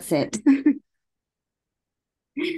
That's it.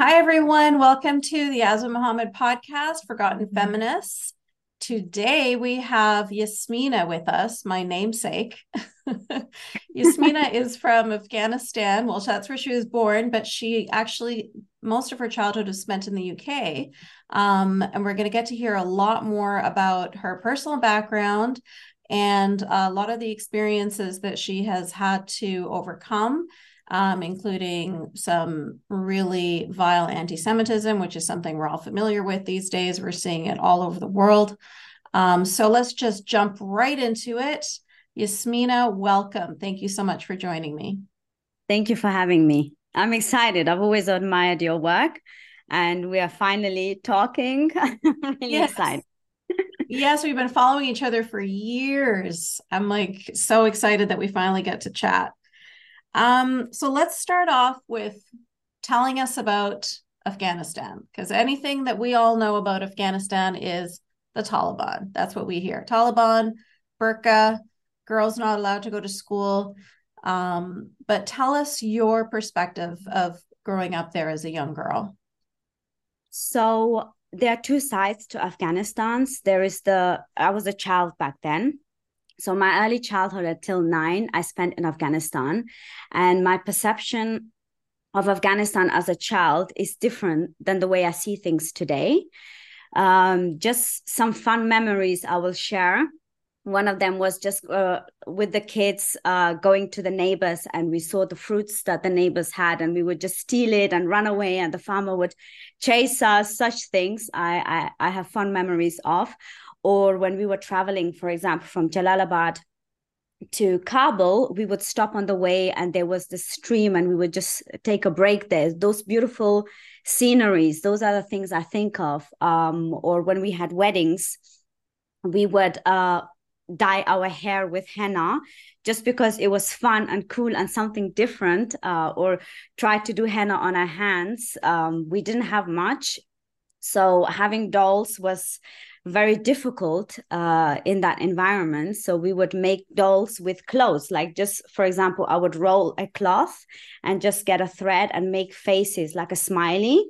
Hi, everyone. Welcome to the Yasmine Mohammed podcast, Forgotten. Feminists. Today we have Yasmeena with us, my namesake. Yasmeena is from Afghanistan. Well, that's where she was born, but she actually, most of her childhood was spent in the UK. Um, and we're going to get to hear a lot more about her personal background and a lot of the experiences that she has had to overcome um, including some really vile anti Semitism, which is something we're all familiar with these days. We're seeing it all over the world. Um, so let's just jump right into it. Yasmeena, welcome. Thank you so much for joining me. Thank you for having me. I'm excited. I've always admired your work, and we are finally talking. Really yes. excited. yes, we've been following each other for years. I'm like so excited that we finally get to chat. Um, so let's start off with telling us about Afghanistan, because anything that we all know about Afghanistan is the Taliban. That's what we hear. Taliban, burqa, girls not allowed to go to school. Um, but tell us your perspective of growing up there as a young girl. So there are two sides to Afghanistan's. There is the I was a child back then, so my early childhood until nine, I spent in Afghanistan, and my perception of Afghanistan as a child is different than the way I see things today. Um, just some fun memories I will share. One of them was just uh, with the kids uh, going to the neighbors, and we saw the fruits that the neighbors had, and we would just steal it and run away, and the farmer would chase us. Such things I I, I have fun memories of or when we were traveling, for example, from Jalalabad to Kabul, we would stop on the way and there was the stream and we would just take a break there. Those beautiful sceneries, those are the things I think of. Um, or when we had weddings, we would uh, dye our hair with henna just because it was fun and cool and something different, uh, or try to do henna on our hands. Um, we didn't have much. So having dolls was very difficult uh, in that environment. So we would make dolls with clothes. Like just for example, I would roll a cloth and just get a thread and make faces like a smiley.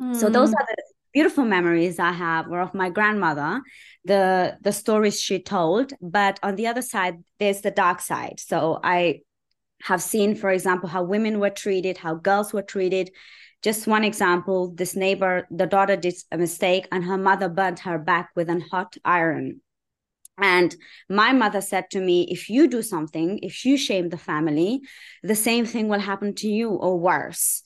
Mm. So those are the beautiful memories I have were of my grandmother, the the stories she told. But on the other side, there's the dark side. So I have seen, for example, how women were treated, how girls were treated just one example this neighbor, the daughter did a mistake and her mother burnt her back with a hot iron. And my mother said to me, if you do something, if you shame the family, the same thing will happen to you or worse.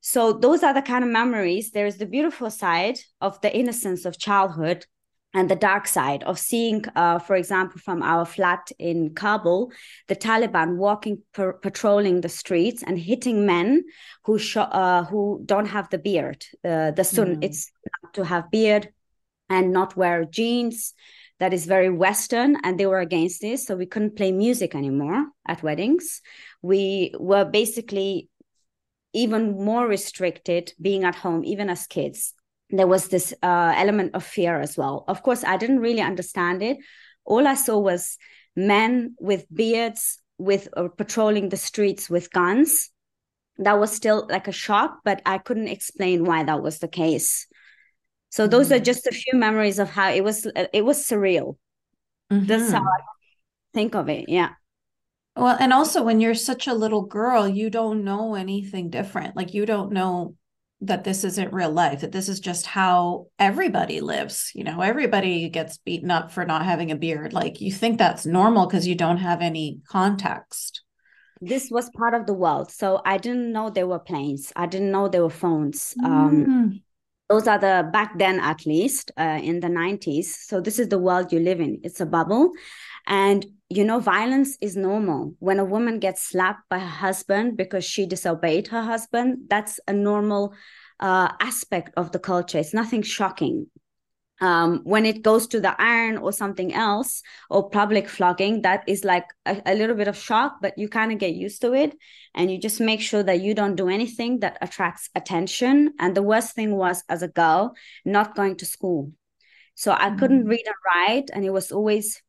So those are the kind of memories. There's the beautiful side of the innocence of childhood and the dark side of seeing, uh, for example, from our flat in Kabul, the Taliban walking, per- patrolling the streets and hitting men who sh- uh, who don't have the beard. Uh, the sun, mm. it's to have beard and not wear jeans. That is very Western, and they were against this, so we couldn't play music anymore at weddings. We were basically even more restricted being at home, even as kids there was this uh, element of fear as well. Of course, I didn't really understand it. All I saw was men with beards, with uh, patrolling the streets with guns. That was still like a shock, but I couldn't explain why that was the case. So those mm-hmm. are just a few memories of how it was. Uh, it was surreal. Mm-hmm. That's how I think of it. Yeah. Well, and also when you're such a little girl, you don't know anything different. Like you don't know that this isn't real life that this is just how everybody lives you know everybody gets beaten up for not having a beard. Like you think that's normal because you don't have any context. This was part of the world so i didn't know there were planes. I didn't know there were phones. Um, mm. those are the back then at least uh, in the 90s so this is the world you live in. It's a bubble. And you know violence is normal. When a woman gets slapped by her husband because she disobeyed her husband that's a normal uh, aspect of the culture. It's nothing shocking. Um, when it goes to the iron or something else or public flogging that is like a, a little bit of shock but you kind of get used to it. And you just make sure that you don't do anything that attracts attention. And the worst thing was as a girl not going to school. So i mm-hmm. couldn't read and write and it was always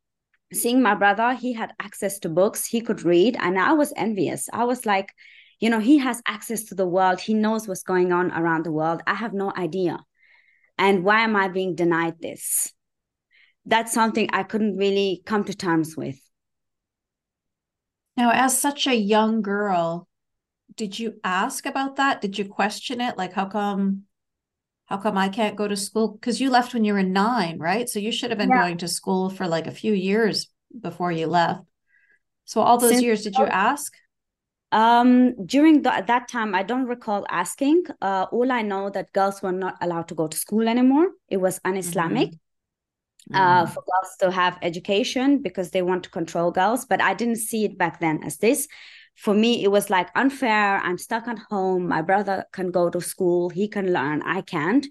seeing my brother he had access to books he could read and i was envious. I was like you know he has access to the world. He knows what's going on around the world. I have no idea. And why am i being denied this? That's something i couldn't really come to terms with. Now as such a young girl did you ask about that? Did you question it? Like how come how come i can't go to school? Because you left when you were nine right? So you should have been yeah. going to school for like a few years before you left. So all those Since years did you ask um, during the, that time, I don't recall asking. Uh, all I know that girls were not allowed to go to school anymore. It was un-Islamic. Mm-hmm. Uh, mm-hmm. for girls to have education because they want to control girls, but I didn't see it back then as this. For me, it was like unfair. I'm stuck at home. My brother can go to school. He can learn. I can't.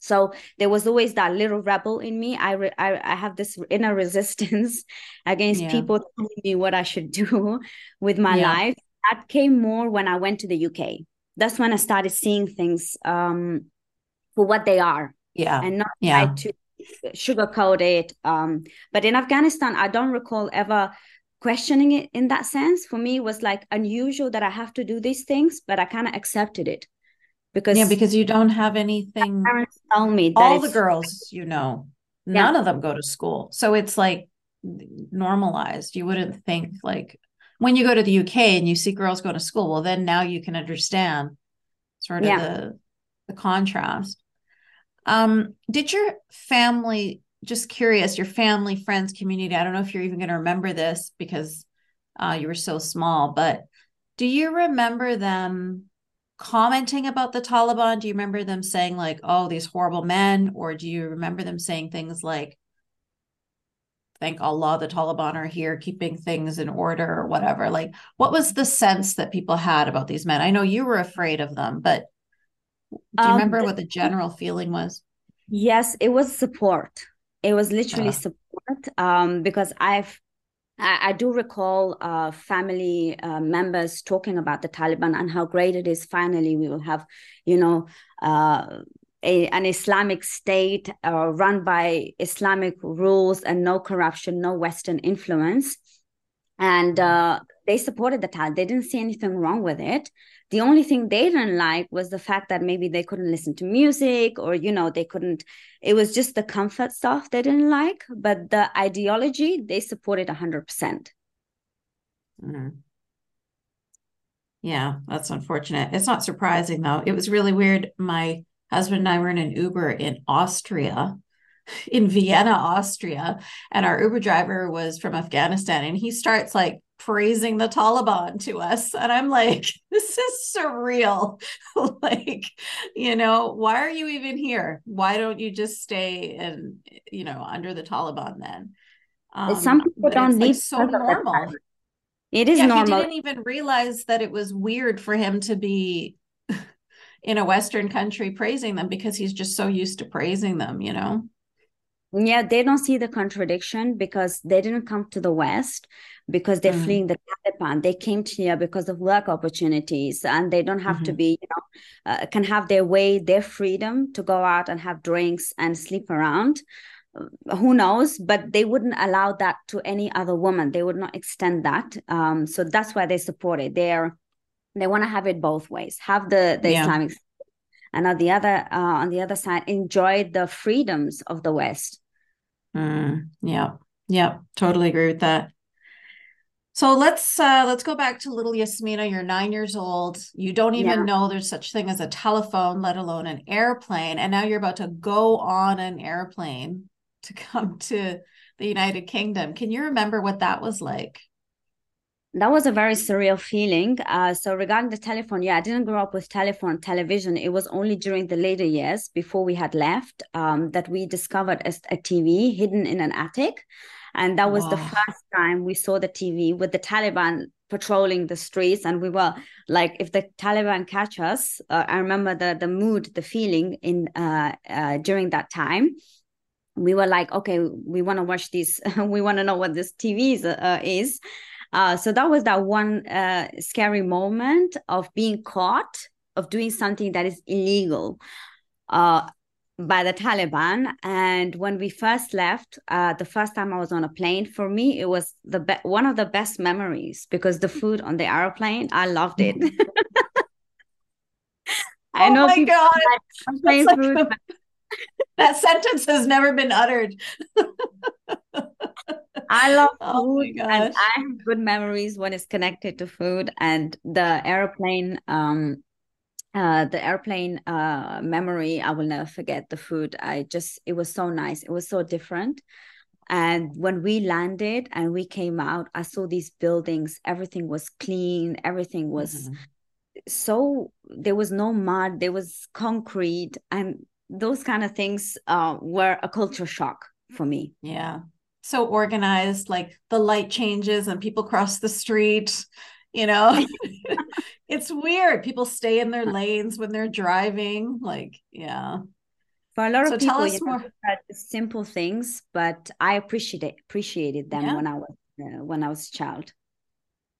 So there was always that little rebel in me. I re- I, I have this inner resistance against yeah. people telling me what I should do with my yeah. life that came more when I went to the UK. That's when I started seeing things um, for what they are. Yeah. And not yeah. try to sugarcoat it. Um, but in Afghanistan, I don't recall ever questioning it in that sense. For me, it was like unusual that I have to do these things, but I kind of accepted it. Because yeah, because you don't have anything. Parents tell me all the girls you know, none yeah. of them go to school, so it's like normalized. You wouldn't think like when you go to the UK and you see girls go to school, well, then now you can understand sort of yeah. the the contrast. Um, did your family just curious, your family, friends, community? I don't know if you're even going to remember this because uh, you were so small, but do you remember them commenting about the Taliban? Do you remember them saying like, "Oh, these horrible men," or do you remember them saying things like, thank Allah the Taliban are here keeping things in order or whatever. Like, what was the sense that people had about these men? I know you were afraid of them, but do you um, remember what the general feeling was? Yes, it was support. It was literally uh. support um, because I've I, do recall uh, family uh, members talking about the Taliban and how great it is. Finally, we will have, you know, uh, a, an Islamic state uh, run by Islamic rules and no corruption, no Western influence. And uh, they supported the Taliban. They didn't see anything wrong with it. The only thing they didn't like was the fact that maybe they couldn't listen to music or, you know, they couldn't, it was just the comfort stuff they didn't like. But the ideology, they supported 100%. percent mm Yeah, that's unfortunate. It's not surprising though. It was really weird. My husband and I were in an Uber in Austria, in Vienna, Austria, and our Uber driver was from Afghanistan, and he starts like praising the Taliban to us. And I'm like, this is surreal. like, you know, why are you even here? Why don't you just stay and, you know, under the Taliban then? Um, Some people don't need like so normal. It is yeah, normal. He didn't even realize that it was weird for him to be in a Western country praising them because he's just so used to praising them, you know? Yeah, they don't see the contradiction because they didn't come to the West because they're mm. fleeing the Taliban. They came here because of work opportunities and they don't have mm-hmm. to be, you know, uh, can have their way, their freedom to go out and have drinks and sleep around. Uh, who knows? But they wouldn't allow that to any other woman. They would not extend that. Um, so that's why they support it. They're they want to have it both ways have the the yeah. islamic and on the other uh, on the other side enjoy the freedoms of the west mm, yeah yeah totally agree with that so let's uh let's go back to little yasmeena you're nine years old you don't even yeah. know there's such thing as a telephone let alone an airplane and now you're about to go on an airplane to come to the united kingdom can you remember what that was like that was a very surreal feeling. Uh, so regarding the telephone, yeah, I didn't grow up with telephone, television. It was only during the later years before we had left um, that we discovered a, a, TV hidden in an attic, and that was wow. the first time we saw the TV with the Taliban patrolling the streets, and we were like, if the Taliban catch us, uh, I remember the the mood, the feeling in uh, uh during that time we were like okay we want to watch this we want to know what this tv is, uh, is uh, so that was that one uh, scary moment of being caught of doing something that is illegal. Uh, by the Taliban. And when we first left, uh, the first time I was on a plane, for me, it was the be- one of the best memories because the food on the airplane, I loved it. I oh know my God. Like food, a, but... that sentence has never been uttered. I love oh food and I have good memories when it's connected to food and the airplane um uh, the airplane uh, memory i will never forget the food. I just it was so nice. It was so different. And when we landed and we came out i saw these buildings. Everything was clean. Everything was mm-hmm. so there was no mud. There was concrete. And those kind of things uh, were a culture shock for me. Yeah so organized like the light changes and people cross the street you know? It's weird. People stay in their lanes when they're driving like yeah. For a lot so of people tell us more. simple things but i appreciated appreciated them yeah. when i was uh, when i was a child.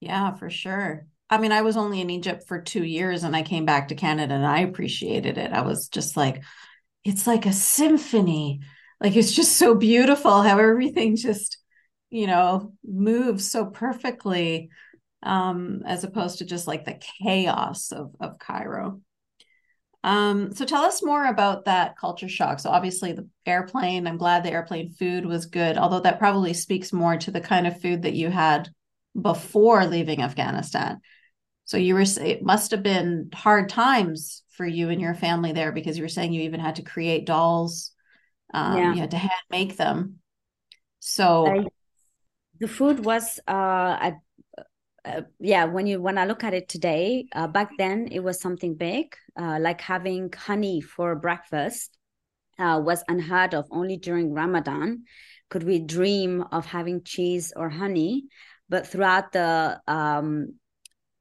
Yeah for sure. I mean i was only in egypt for two years and i came back to canada and i appreciated it. I was just like it's like a symphony like it's just so beautiful how everything just you know moves so perfectly um, as opposed to just like the chaos of, of Cairo. Um, so tell us more about that culture shock. So obviously the airplane, I'm glad the airplane food was good, although that probably speaks more to the kind of food that you had before leaving Afghanistan. So you were it must have been hard times for you and your family there because you were saying you even had to create dolls. Um, yeah. you had to hand make them. So I, the food was uh, uh, yeah when you when i look at it today uh, back then it was something big uh, like having honey for breakfast uh, was unheard of only during ramadan could we dream of having cheese or honey but throughout the um,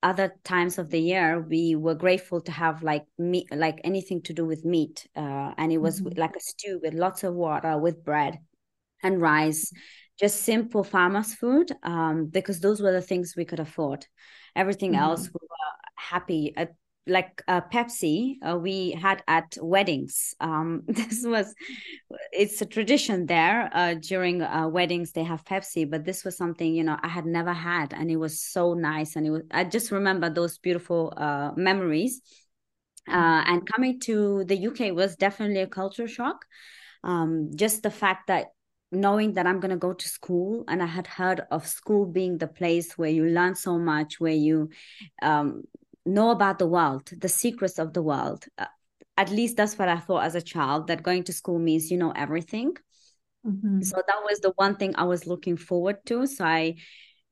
other times of the year we were grateful to have like meat like anything to do with meat uh, and it was mm-hmm. like a stew with lots of water with bread and rice just simple farmers food um, because those were the things we could afford. Everything mm-hmm. else we were happy. Uh, like uh, Pepsi, uh, we had at weddings. Um, this was, it's a tradition there. Uh, during uh, weddings, they have Pepsi, but this was something you know I had never had, and it was so nice. And it was I just remember those beautiful uh, memories. Mm-hmm. and coming to the UK was definitely a culture shock. Um, just the fact that knowing that I'm going to go to school, and I had heard of school being the place where you learn so much, where you um, know about the world, the secrets of the world. Uh, at least that's what I thought as a child that going to school means you know everything. Mm-hmm. So that was the one thing I was looking forward to. So I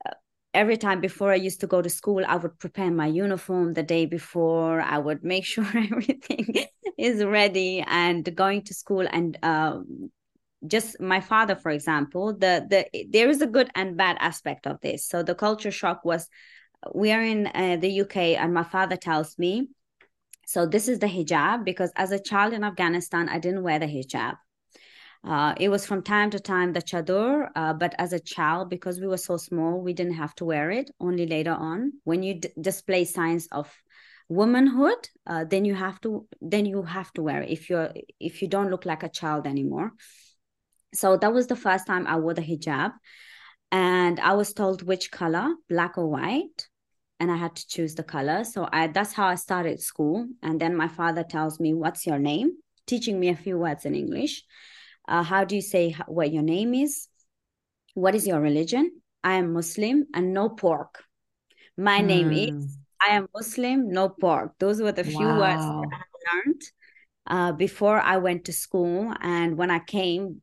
uh, every time before I used to go to school, I would prepare my uniform the day before. I would make sure everything is ready and going to school and um, just my father for example the the there is a good and bad aspect of this so the culture shock was we are in uh, the uk and my father tells me so this is the hijab because as a child in afghanistan i didn't wear the hijab uh, it was from time to time the chador, uh, but as a child, because we were so small, we didn't have to wear it. Only later on, when you d- display signs of womanhood, uh, then you have to then you have to wear it if you're if you don't look like a child anymore so that was the first time I wore the hijab. And I was told which color, black or white. And I had to choose the color. So I that's how I started school. And then my father tells me, What's your name? Teaching me a few words in English. Uh, how do you say what your name is? What is your religion? I am Muslim and no pork. My name is hmm. I am Muslim, no pork. Those were the few wow. words that I learned uh, before I went to school. And when I came,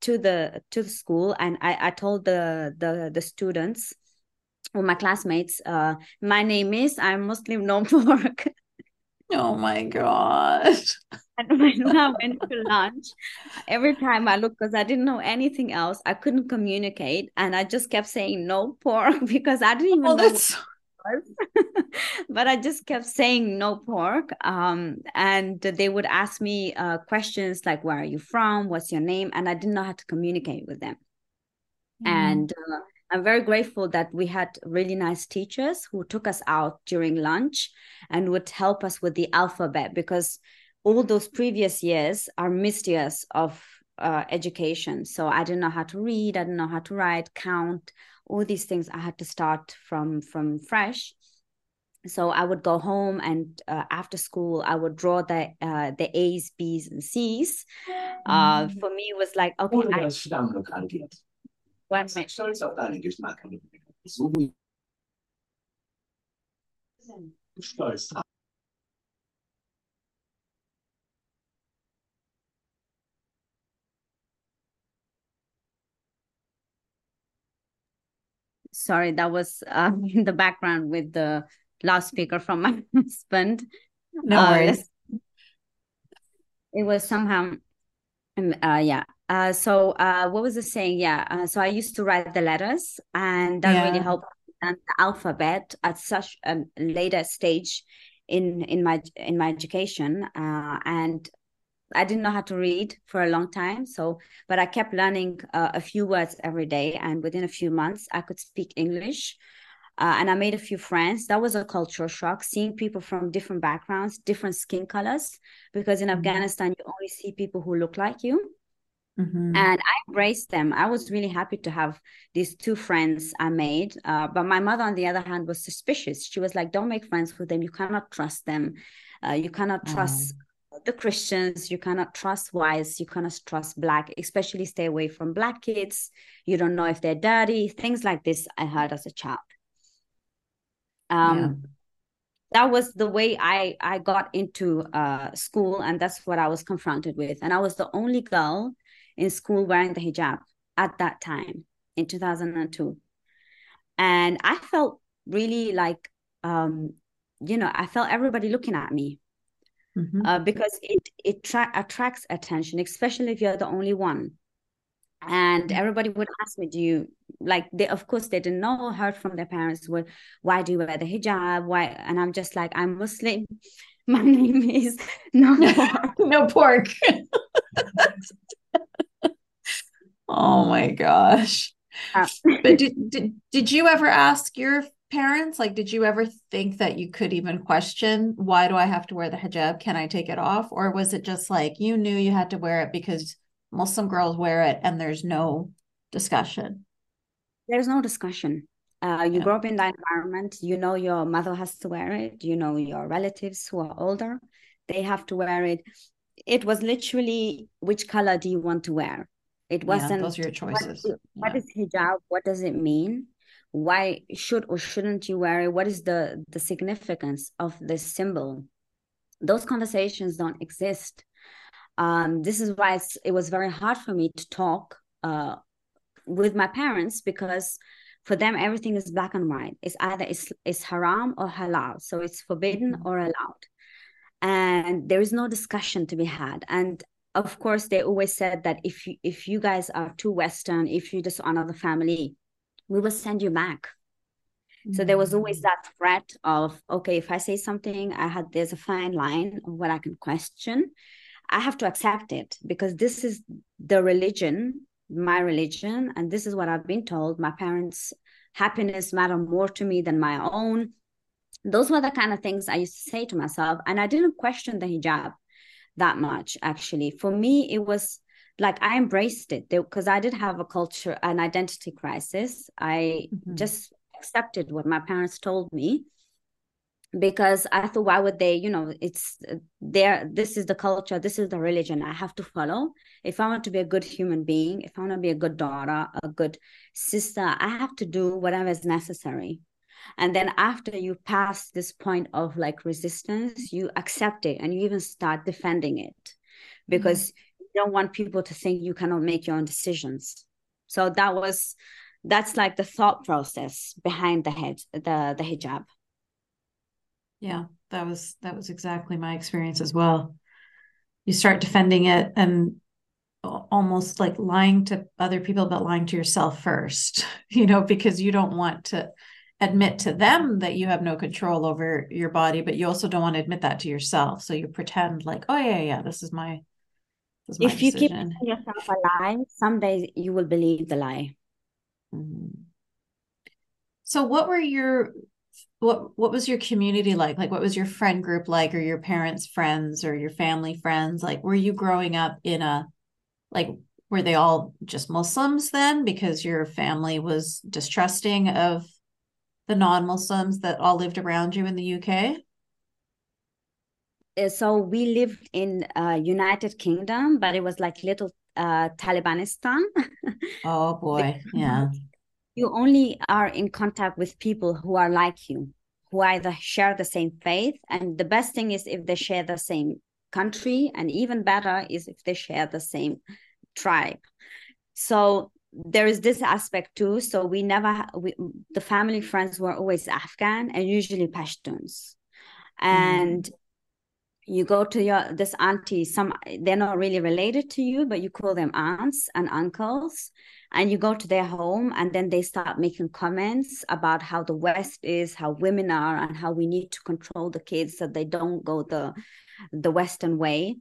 to the to the school and I, I told the the the students or my classmates uh my name is I'm Muslim no pork. Oh my god. and when I went to lunch, every time I looked because I didn't know anything else, I couldn't communicate and I just kept saying no pork because I didn't even oh, know but I just kept saying no pork. Um, and they would ask me uh, questions like, Where are you from? What's your name? And I didn't know how to communicate with them. Mm. And uh, I'm very grateful that we had really nice teachers who took us out during lunch and would help us with the alphabet because all those previous years are missed years of uh, education. So I didn't know how to read, I didn't know how to write, count, all these things. I had to start from from fresh. So I would go home and uh, after school I would draw the uh, the A's, B's, and C's. Uh, mm. for me, it was like okay. I, one minute. sorry that was uh, in the background with the loudspeaker from my husband. No uh, worries it was somehow um, uh, yeah uh, so uh, what was the saying yeah uh, so i used to write the letters and that yeah. really helped the alphabet at such a later stage in in my in my education uh, and I didn't know how to read for a long time. So, but I kept learning uh, a few words every day. And within a few months, I could speak English. Uh, and I made a few friends. That was a cultural shock, seeing people from different backgrounds, different skin colors, because in mm-hmm. Afghanistan, you only see people who look like you. Mm-hmm. And I embraced them. I was really happy to have these two friends I made. Uh, but my mother, on the other hand, was suspicious. She was like, don't make friends with them. You cannot trust them. Uh, you cannot trust the Christians, you cannot trust whites, you cannot trust black, especially stay away from black kids. You don't know if they're dirty, things like this. I heard as a child. Um, yeah. That was the way I I got into uh, school, and that's what I was confronted with. And I was the only girl in school wearing the hijab at that time in 2002, and I felt really like, um, you know, I felt everybody looking at me mm-hmm. uh, because it it tra- attracts attention, especially if you're the only one. And mm-hmm. everybody would ask me, "Do you like?" They of course they didn't know, heard from their parents, "Well, why do you wear the hijab? Why?" And I'm just like, "I'm Muslim. My name is no pork. no pork." Oh my gosh! Uh, but did, did did you ever ask your parents? Like, did you ever think that you could even question why do I have to wear the hijab? Can I take it off? Or was it just like you knew you had to wear it because Muslim girls wear it and there's no discussion? There's no discussion. Uh, you yeah. grow up in that environment, you know your mother has to wear it, you know your relatives who are older, they have to wear it. It was literally which color do you want to wear? It wasn't yeah, those are your choices. What, what is hijab? What does it mean? why should or shouldn't you wear it what is the the significance of this symbol those conversations don't exist um, this is why it was very hard for me to talk uh, with my parents because for them everything is black and white it's either it's, it's haram or halal so it's forbidden mm-hmm. or allowed and there is no discussion to be had and of course they always said that if you if you guys are too western if you just honor the family we will send you back mm-hmm. so there was always mm. that threat of okay if i say something i had there's a fine line of what i can question i have to accept it because this is the religion my religion and this is what i've been told my parents happiness matter more to me than my own those were the kind of things i used to say to myself and i didn't question the hijab that much actually for me it was like I embraced it because I did have a culture, an identity crisis. I mm-hmm. just accepted what my parents told me because I thought, why would they? You know, it's there. This is the culture. This is the religion. I have to follow. If I want to be a good human being, if I want to be a good daughter, a good sister, I have to do whatever is necessary. And then after you pass this point of like resistance, you accept it and you even start defending it. Because mm-hmm don't want people to think you cannot make your own decisions. So that was that's like the thought process behind the head the the hijab. Yeah that was that was exactly my experience as well. You start defending it and almost like lying to other people but lying to yourself first you know because you don't want to admit to them that you have no control over your body but you also don't want to admit that to yourself so you pretend like oh yeah yeah this is my if decision. you keep yourself alive, someday you will believe the lie. Mm-hmm. So, what were your what what was your community like? Like what was your friend group like or your parents' friends or your family friends? Like were you growing up in a like were they all just Muslims then because your family was distrusting of the non-Muslims that all lived around you in the UK? Uh, so we lived in uh, United Kingdom, but it was like little uh, Talibanistan. oh boy, yeah. You only are in contact with people who are like you, who either share the same faith, and the best thing is if they share the same country, and even better is if they share the same tribe. So there is this aspect too. So we never, we, the family friends were always Afghan and usually Pashtuns. And mm. you go to your this auntie, some they're not really related to you, but you call them aunts and uncles. And you go to their home, and then they start making comments about how the West is, how women are, and how we need to control the kids so they don't go the the Western way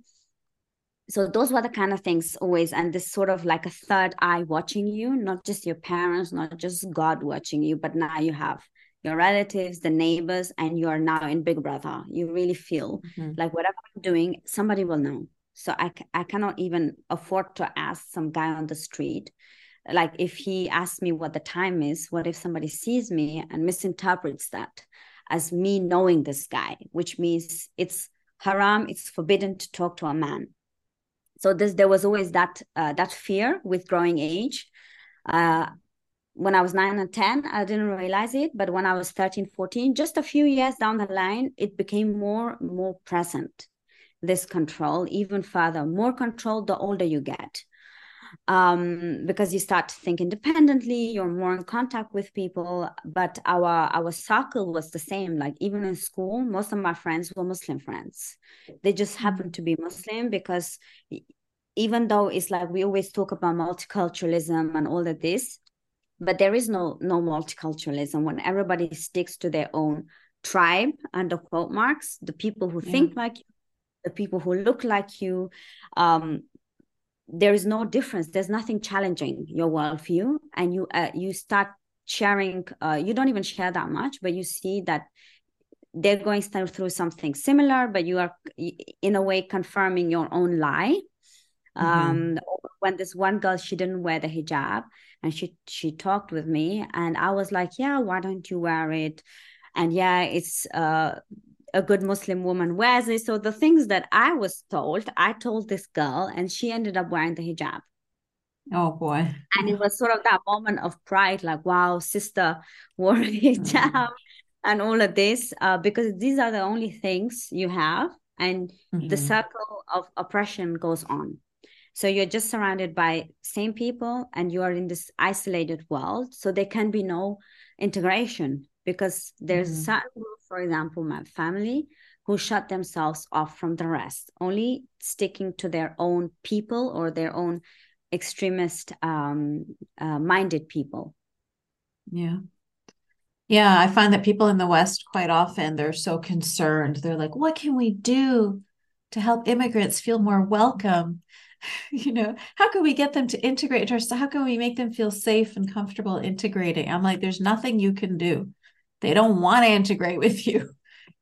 so those were the kind of things always and this sort of like a third eye watching you not just your parents not just god watching you but now you have your relatives the neighbors and you are now in big brother. You really feel mm-hmm. like whatever i'm doing somebody will know. So I, I cannot even afford to ask some guy on the street like if he asks me what the time is what if somebody sees me and misinterprets that as me knowing this guy which means it's haram it's forbidden to talk to a man so this there was always that uh, that fear with growing age. Uh, when i was 9 and 10 i didn't realize it but when i was 13 14 just a few years down the line it became more more present this control even further more control the older you get um, because you start to think independently you're more in contact with people but our our circle was the same like even in school most of my friends were muslim friends they just mm-hmm. happened to be muslim because even though it's like we always talk about multiculturalism and all of this but there is no no multiculturalism when everybody sticks to their own tribe under quote marks the people who yeah. think like you the people who look like you um, there is no difference. There's nothing challenging your worldview and you uh, you start sharing uh, you don't even share that much but you see that they're going through something similar but you are in a way confirming your own lie. Mm-hmm. um, when this one girl she didn't wear the hijab and she she talked with me and i was like yeah why don't you wear it? And yeah it's uh a good Muslim woman wears it. So the things that I was told, I told this girl, and she ended up wearing the hijab. Oh boy. And it was sort of that moment of pride, like, wow, sister wore a hijab mm-hmm. and all of this, uh, because these are the only things you have, and mm-hmm. the circle of oppression goes on. So you're just surrounded by same people and you are in this isolated world. So there can be no integration because there's mm-hmm. certain for example, my family, who shut themselves off from the rest, only sticking to their own people or their own extremist um, uh, minded people. Yeah. Yeah, I find that people in the West quite often they're so concerned. They're like, what can we do to help immigrants feel more welcome? you know, how can we get them to integrate into our how can we make them feel safe and comfortable integrating? I'm like, there's nothing you can do. They don't want to integrate with you.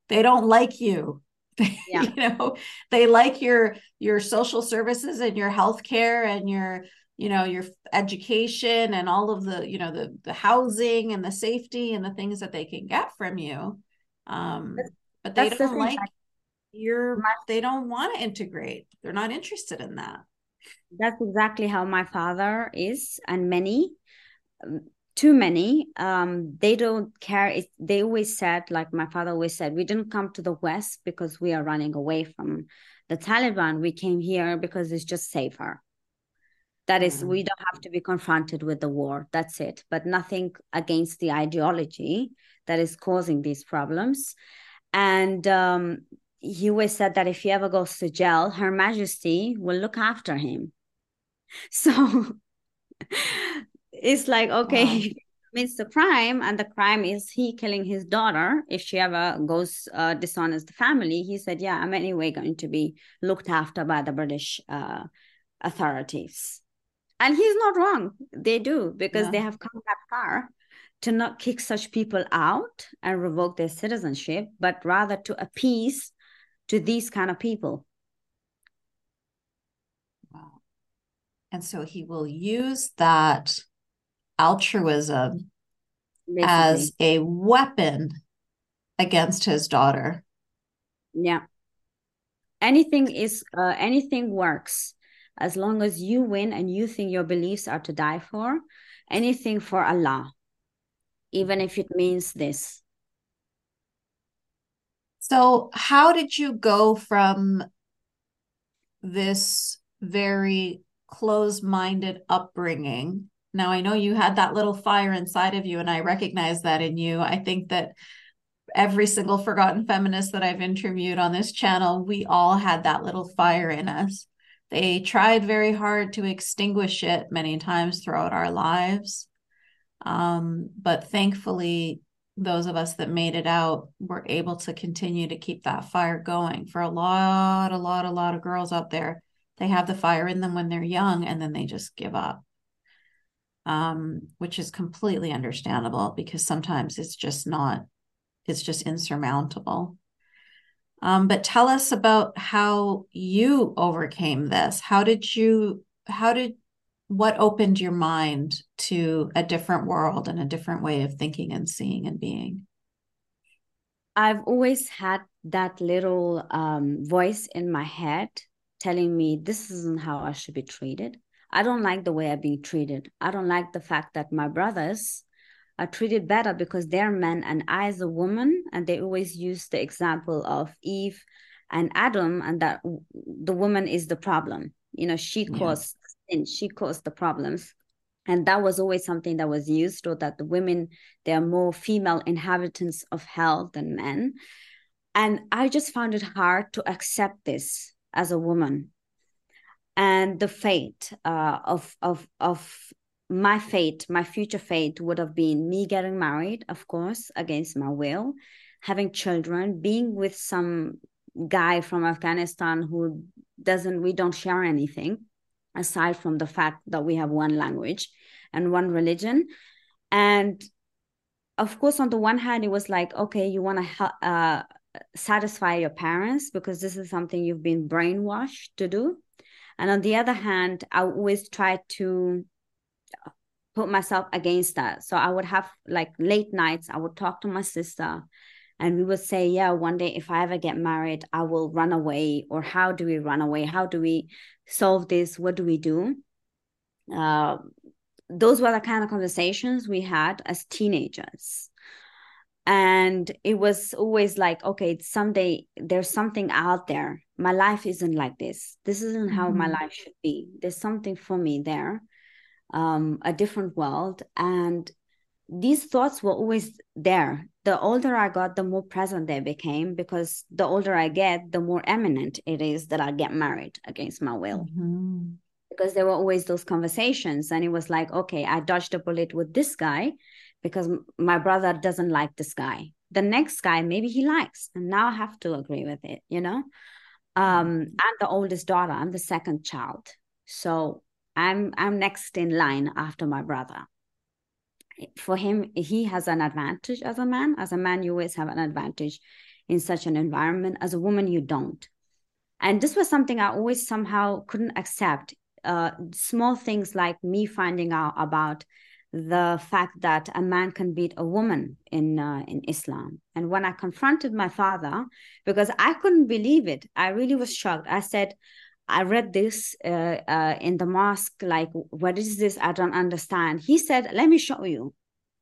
They don't like you. Yeah. you know, they like your your social services and your healthcare and your you know your education and all of the you know the the housing and the safety and the things that they can get from you um but they don't the like your they don't want to integrate they're not interested in that that's exactly how my father is and many too many. Um, they don't care. It, they always said like my father always said we didn't come to the west because we are running away from the taliban. We came here because it's just safer. That is, mm-hmm. we don't have to be confronted with the war. That's it. But nothing against the ideology that is causing these problems. And um, he always said that if he ever goes to jail her majesty will look after him. So it's like okay wow. commits the crime and the crime is he killing his daughter if she ever goes uh, dishonors the family he said yeah i'm anyway going to be looked after by the british uh, authorities and he's not wrong they do because yeah. they have come that far to not kick such people out and revoke their citizenship, but rather to appease to these kind of people. Wow. And so he will use that altruism Basically. as a weapon against his daughter. Yeah. Anything is uh, anything works as long as you win and you think your beliefs are to die for. Anything for Allah, even if it means this. So, how did you go from this very close minded upbringing? Now, I know you had that little fire inside of you, and I recognize that in you. I think that every single forgotten feminist that I've interviewed on this channel, we all had that little fire in us. They tried very hard to extinguish it many times throughout our lives. Um, but thankfully, those of us that made it out were able to continue to keep that fire going. For a lot, a lot, a lot of girls out there, they have the fire in them when they're young and then they just give up. Um, which is completely understandable because sometimes it's just not it's just insurmountable. Um, but tell us about how you overcame this. How did you, how did, what opened your mind to a different world and a different way of thinking and seeing and being? I've always had that little um, voice in my head telling me this isn't how I should be treated. I don't like the way I'm being treated. I don't like the fact that my brothers are treated better because they're men and I as a woman, and they always use the example of Eve and Adam, and that the woman is the problem. You know, she caused yeah. sin, she caused the problems. And that was always something that was used, or that the women, they are more female inhabitants of hell than men. And I just found it hard to accept this as a woman and the fate uh, of of of my fate, my future fate would have been me getting married, of course, against my will, having children, being with some guy from Afghanistan who doesn't, we don't share anything aside from the fact that we have one language and one religion. And of course, on the one hand, it was like, okay, you want to uh, satisfy your parents because this is something you've been brainwashed to do. And on the other hand, I always try to put myself against that. So I would have like late nights, I would talk to my sister and we would say, Yeah, one day if I ever get married, I will run away. Or how do we run away? How do we solve this? What do we do? Uh, those were the kind of conversations we had as teenagers. And it was always like, okay, it's someday there's something out there. My life isn't like this. This isn't how mm-hmm. my life should be. There's something for me there um, a different world. And these thoughts were always there. The older I got, the more present they became because the older I get, the more eminent it is that I get married against my will. Mm-hmm. Because there were always those conversations, and it was like, okay, I dodged a bullet with this guy because my brother doesn't like this guy. The next guy, maybe he likes, and now I have to agree with it, you know? Um, mm-hmm. I'm the oldest daughter, I'm the second child. So I'm I'm next in line after my brother. For him, he has an advantage as a man. As a man, you always have an advantage in such an environment. As a woman, you don't. And this was something I always somehow couldn't accept. Uh, small things like me finding out about the fact that a man can beat a woman in uh, in Islam. And when I confronted my father, because I couldn't believe it, I really was shocked. I said, I read this uh, uh, in the mosque, like, what is this? I don't understand. He said, let me show you.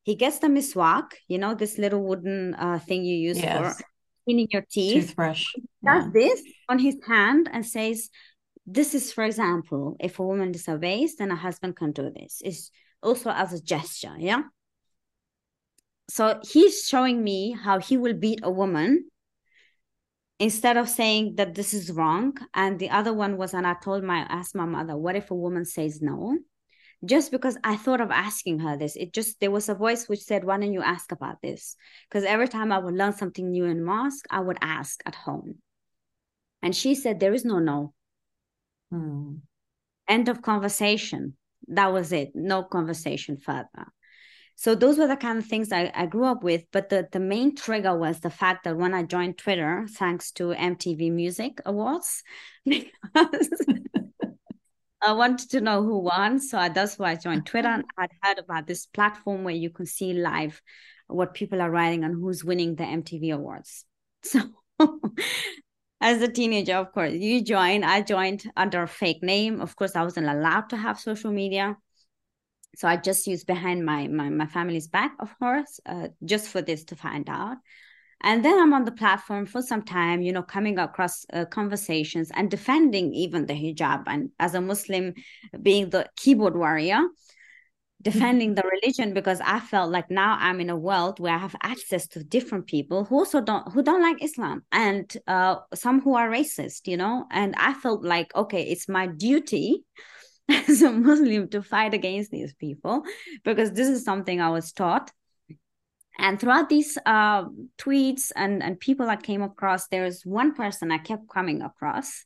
He gets the miswak, you know, this little wooden uh, thing you use yes. for cleaning your teeth. Toothbrush. He does yeah. this on his hand and says, this is, for example, if a woman disobeys, then a husband can do this. It's also as a gesture, yeah? So he's showing me how he will beat a woman instead of saying that this is wrong and the other one was and i told my asked my mother what if a woman says no? Just because i thought of asking her this it just there was a voice which said why don't you ask about this? Because every time i would learn something new in mosque i would ask at home. And she said there is no no. Hmm. end of conversation that was it no conversation further so those were the kind of things I, I grew up with. But the, the main trigger was the fact that when I joined Twitter, thanks to MTV Music Awards, because I wanted to know who won. So that's why I joined uh-huh. Twitter. And I'd heard about this platform where you can see live what people are writing and who's winning the MTV Awards. So as a teenager, of course, you join. I joined under a fake name. Of course, I wasn't allowed to have social media so I just used behind my my, my family's back, of course, uh, just for this to find out. And then I'm on the platform for some time, you know, coming across uh, conversations and defending even the hijab. And as a Muslim, being the keyboard warrior, defending the religion because I felt like now I'm in a world where I have access to different people who also don't who don't like Islam and uh, some who are racist, you know. And I felt like okay, it's my duty as a Muslim to fight against these people because this is something I was taught. And throughout these uh, tweets and, and people I came across, there's one person I kept coming across.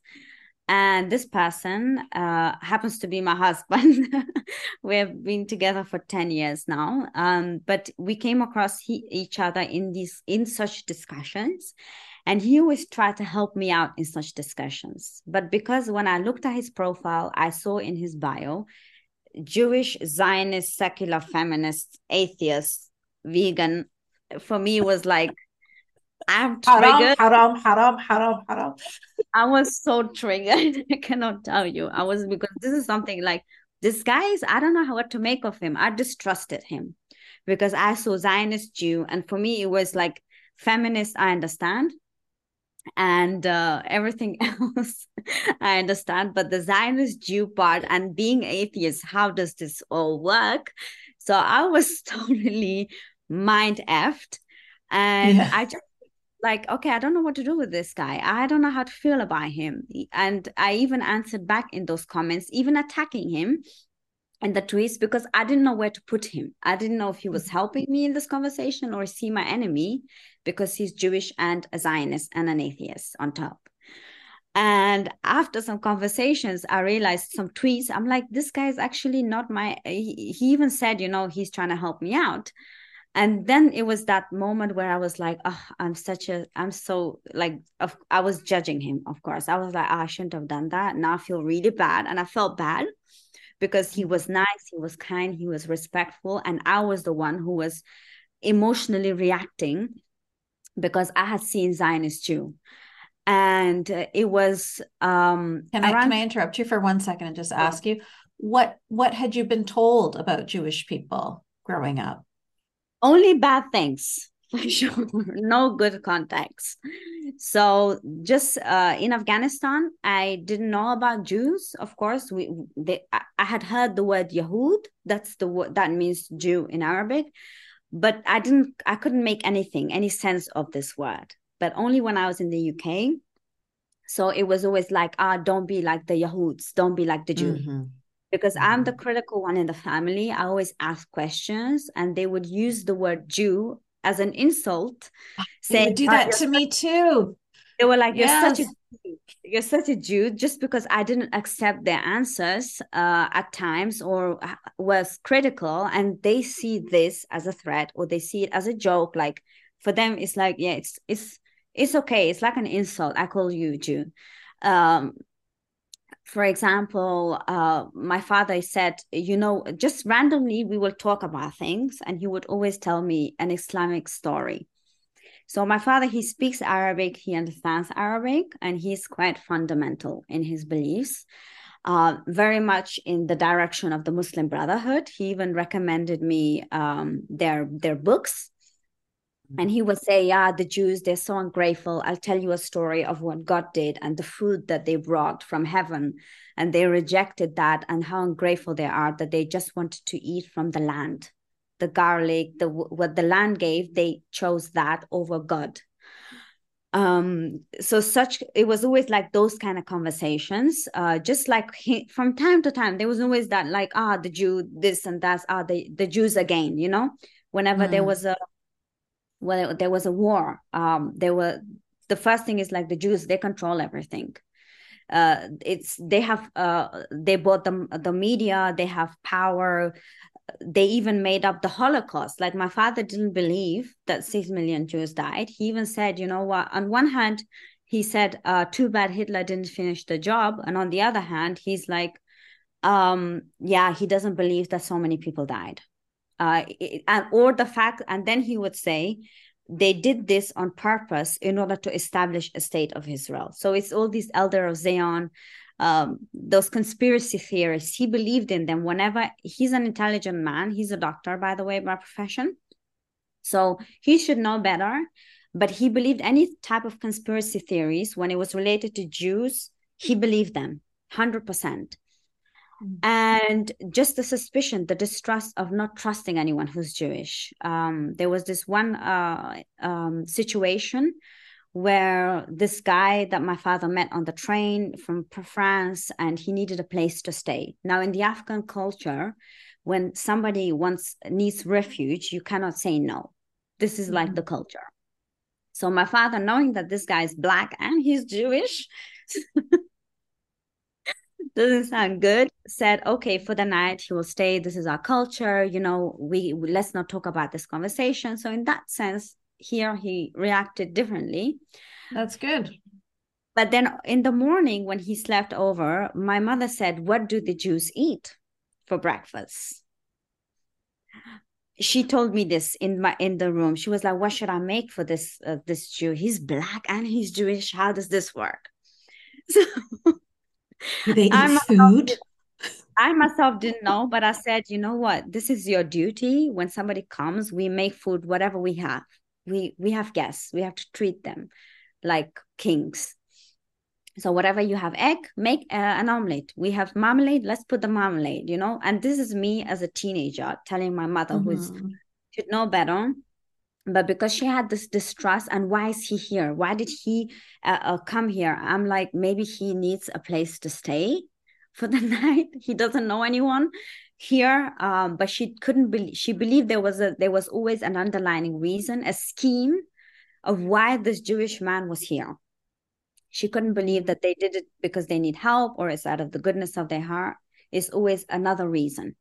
And this person uh, happens to be my husband. we have been together for 10 years now. Um, but we came across he, each other in these in such discussions and he always tried to help me out in such discussions. But because when I looked at his profile, I saw in his bio Jewish, Zionist, secular, feminist, atheist, vegan, for me was like, I'm triggered. Haram, haram, haram, haram, haram. I was so triggered. I cannot tell you. I was because this is something like this guy is, I don't know how what to make of him. I distrusted him because I saw Zionist Jew. And for me, it was like feminist, I understand and uh, everything else i understand but the zionist jew part and being atheist how does this all work so i was totally mind effed and yeah. i just like okay i don't know what to do with this guy i don't know how to feel about him and i even answered back in those comments even attacking him and the tweets because i didn't know where to put him i didn't know if he was mm-hmm. helping me in this conversation or is he my enemy because he's Jewish and a Zionist and an atheist on top. And after some conversations, I realized some tweets. I'm like, this guy is actually not my. He, he even said, you know, he's trying to help me out. And then it was that moment where I was like, oh, I'm such a, I'm so like, I was judging him, of course. I was like, oh, I shouldn't have done that. Now I feel really bad. And I felt bad because he was nice, he was kind, he was respectful. And I was the one who was emotionally reacting because I had seen Zionist Jew. And uh, it was um can I can I interrupt you for one second and just ask you what what had you been told about Jewish people growing up? Only bad things. For sure. No good context so just uh, in afghanistan i didn't know about jews of course. We they, i had heard the word yahud. That's the word that means jew in arabic. But I didn't I couldn't make anything any sense of this word. But only when I was in the UK so it was always like ah don't be like the Yahuds. Don't be like the Jew. Mm-hmm. Because mm-hmm. I'm the critical one in the family I always ask questions and they would use the word Jew as an insult say do that to me too they were like, "You're such a you're such a Jew," just because I didn't accept their answers uh, at times or was critical, and they see this as a threat or they see it as a joke. Like for them, it's like, yeah, it's it's it's okay. It's like an insult. I call you Jew. Um, for example, uh, my father said, you know, just randomly we will talk about things, and he would always tell me an Islamic story. So my father, he speaks Arabic, he understands Arabic, and he's quite fundamental in his beliefs. Uh, very much in the direction of the Muslim Brotherhood. He even recommended me um, their their books, and he would say, "Yeah, the Jews, they're so ungrateful. I'll tell you a story of what God did and the food that they brought from heaven, and they rejected that, and how ungrateful they are that they just wanted to eat from the land." the garlic, the what the land gave, they chose that over God. Um, so such it was always like those kind of conversations. Uh, just like he, from time to time, there was always that like ah the Jew this and that ah the the Jews again. You know, whenever mm. there was a well there was a war, um, there were the first thing is like the Jews they control everything uh, it's they have uh, they bought the the media they have power they even made up the Holocaust. Like my father didn't believe that six million Jews died. He even said, you know what? On one hand, he said, uh, "Too bad Hitler didn't finish the job," and on the other hand, he's like, um, "Yeah, he doesn't believe that so many people died." Uh, and or the fact, and then he would say, they did this on purpose in order to establish a state of Israel. So it's all these elder of Zion, um, those conspiracy theorists. He believed in them whenever he's an intelligent man. He's a doctor, by the way, by profession. So he should know better. But he believed any type of conspiracy theories when it was related to Jews, he believed them 100%. Mm. And just the suspicion the distrust of not trusting anyone who's jewish. Um, there was this one uh, um, situation where this guy that my father met on the train from france and he needed a place to stay. Now in the afghan culture when somebody wants needs refuge you cannot say no. This is mm-hmm. like the culture. So my father knowing that this guy is black and he's jewish doesn't sound good said okay for the night he will stay. This is our culture. You know we let's not talk about this conversation. So in that sense here he reacted differently. That's good. But then in the morning when he slept over my mother said what do the jews eat for breakfast? She told me this in my in the room. She was like what should i make for this uh, this jew? He's black and he's jewish. How does this work? So do they eat I food? Myself, I myself didn't know, but I said, you know what? This is your duty. When somebody comes, we make food, whatever we have. We we have guests. We have to treat them like kings. So whatever you have egg, make uh, an omelet. We have marmalade. Let's put the marmalade. You know. And this is me as a teenager telling my mother, mm-hmm. who should know better, but because she had this distrust and why is he here? Why did he uh, uh, come here? I'm like maybe he needs a place to stay for the night. He doesn't know anyone here um, but she couldn't believe she believed there was a there was always an underlying reason a scheme of why this jewish man was here. She couldn't believe that they did it because they need help or it's out of the goodness of their heart. Is always another reason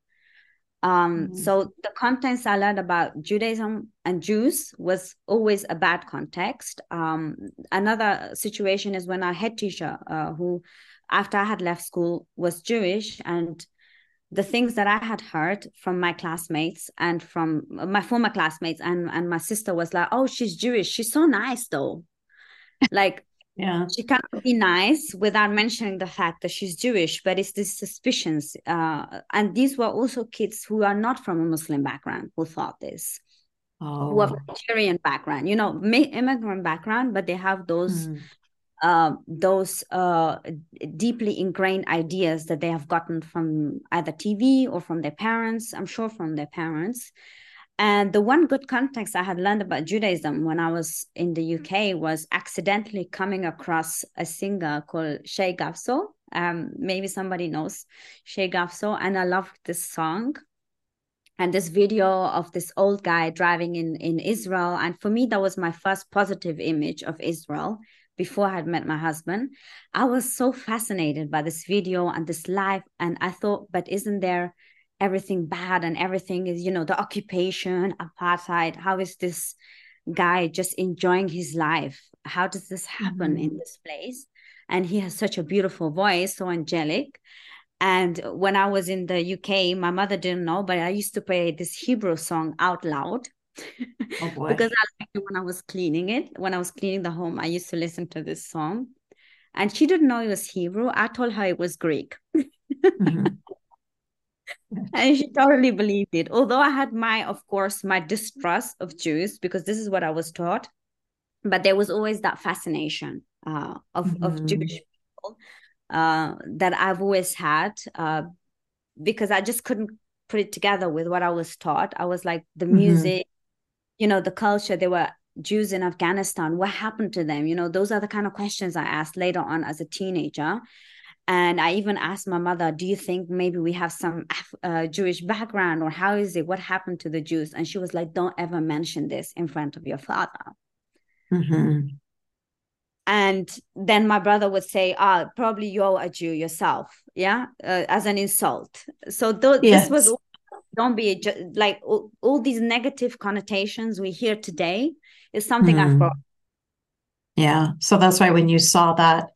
um, mm-hmm. So the contents I learned about Judaism and Jews was always a bad context. Um, another situation is when our head teacher, uh, who after I had left school, was Jewish, and the things that I had heard from my classmates and from my former classmates and and my sister was like, "Oh, she's Jewish. She's so nice, though." like yeah she can't be nice without mentioning the fact that she's jewish but it's these suspicions uh, and these were also kids who are not from a muslim background who thought this oh. who have nigerian background you know immigrant background but they have those mm. uh, those uh, deeply ingrained ideas that they have gotten from either tv or from their parents i'm sure from their parents and the one good context I had learned about Judaism when I was in the UK was accidentally coming across a singer called Shai Gabso. Um, maybe somebody knows Shai Gabso, and I loved this song and this video of this old guy driving in in Israel. And for me, that was my first positive image of Israel before I had met my husband. I was so fascinated by this video and this life, and I thought, but isn't there everything bad and everything is you know the occupation apartheid how is this guy just enjoying his life? How does this happen mm-hmm. in this place? And he has such a beautiful voice so angelic. And when i was in the uk my mother didn't know but i used to play this hebrew song out loud. Oh because I liked it when i was cleaning it. When i was cleaning the home i used to listen to this song. And she didn't know it was hebrew. I told her it was greek. Mm-hmm. and she totally believed it. Although I had my, of course, my distrust of Jews because this is what I was taught, but there was always that fascination uh, of mm-hmm. of Jewish people uh, that I've always had uh, because I just couldn't put it together with what I was taught. I was like the mm-hmm. music, mm-hmm. you know, the culture. There were Jews in Afghanistan. What happened to them? You know, those are the kind of questions I asked later on as a teenager. And I even asked my mother, Do you think maybe we have some uh, Jewish background or how is it? What happened to the Jews? And she was like, Don't ever mention this in front of your father. Mm-hmm. And then my brother would say, Ah, oh, probably you're a Jew yourself. Yeah. Uh, as an insult. So th- yes. this was don't be just like all, all these negative connotations we hear today is something mm. I've brought. Yeah. So that's why when you saw that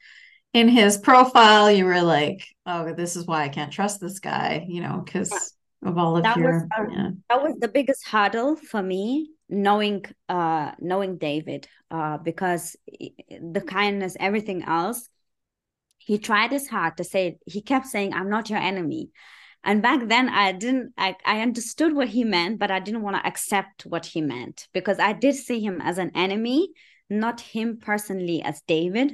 in his profile, you were like, oh, this is why I can't trust this guy, you know, because of all of that your. Was, uh, yeah. That was the biggest hurdle for me knowing uh knowing david uh because the kindness everything else he tried his hard to say he kept saying i'm not your enemy and back then i didn't i, I understood what he meant but i didn't want to accept what he meant because i did see him as an enemy not him personally as david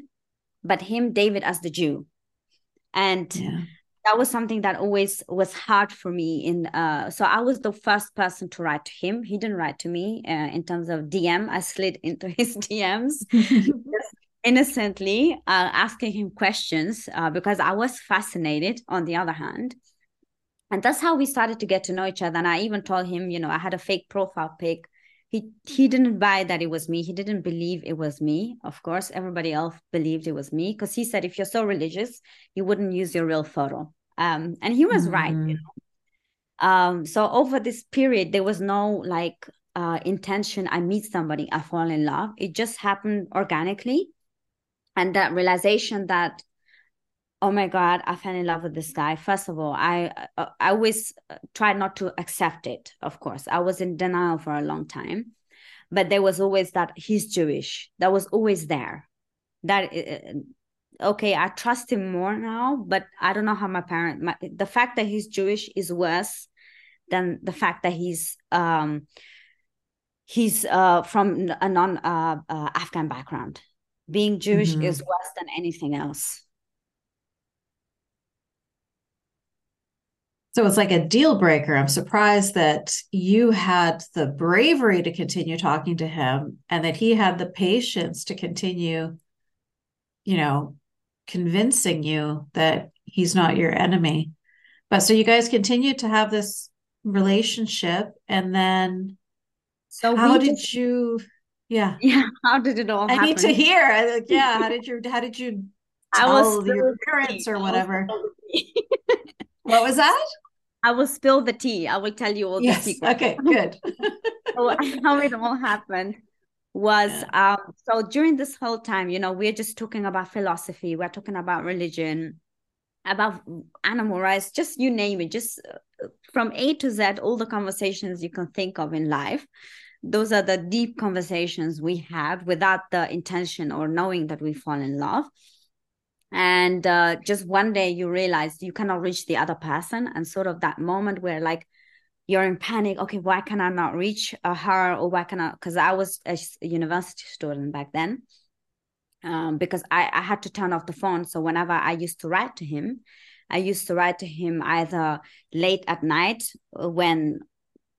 but him david as the jew. And yeah. that was something that always was hard for me in uh so i was the first person to write to him. He didn't write to me uh, in terms of dm i slid into his dms innocently uh, asking him questions uh, because i was fascinated on the other hand. And that's how we started to get to know each other. And i even told him you know i had a fake profile pic he he didn't buy that it was me. He didn't believe it was me. Of course everybody else believed it was me because he said if you're so religious you wouldn't use your real photo. Um and he was mm-hmm. right you mm-hmm. know? Um so over this period there was no like uh intention i meet somebody i fall in love. It just happened organically. And that realization that oh my god i fell in love with this guy. First of all i uh, i always uh, tried not to accept it of course. I was in denial for a long time but there was always that he's jewish. That was always there. That uh, okay i trust him more now but i don't know how my parent my, the fact that he's jewish is worse than the fact that he's um he's uh from a non uh, uh afghan background. Being jewish mm-hmm. is worse than anything else So it's like a deal breaker. I'm surprised that you had the bravery to continue talking to him and that he had the patience to continue, you know, convincing you that he's not your enemy. But so you guys continued to have this relationship and then so how did just, you yeah yeah how did it all i happen? need to hear like yeah how did you how did you tell I was your parents or whatever what was that? I will spill the tea. I will tell you all yes. the secrets. Okay, good. so how it all happened was yeah. um, so during this whole time, you know, we're just talking about philosophy, we're talking about religion, about animal rights, just you name it, just uh, from A to Z, all the conversations you can think of in life. Those are the deep conversations we have without the intention or knowing that we fall in love and uh, just one day you realize you cannot reach the other person. And sort of that moment where like you're in panic. Okay why can i not reach uh, her? Or why can i because i was a university student back then. Um, because I, I had to turn off the phone. So whenever i used to write to him i used to write to him either late at night uh, when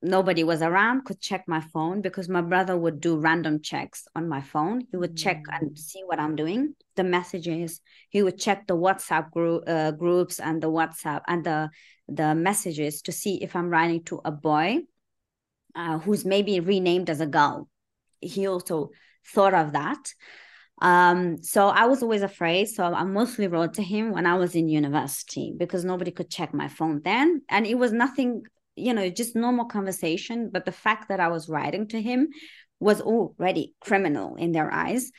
nobody was around could check my phone because my brother would do random checks on my phone he would check and mm. see what i'm doing the messages he would check the whatsapp group uh, groups and the whatsapp and the the messages to see if i'm writing to a boy uh, who's maybe renamed as a girl he also thought of that um, so I was always afraid. So I mostly wrote to him when I was in university because nobody could check my phone then. And it was nothing you know just normal conversation but the fact that i was writing to him was already criminal in their eyes.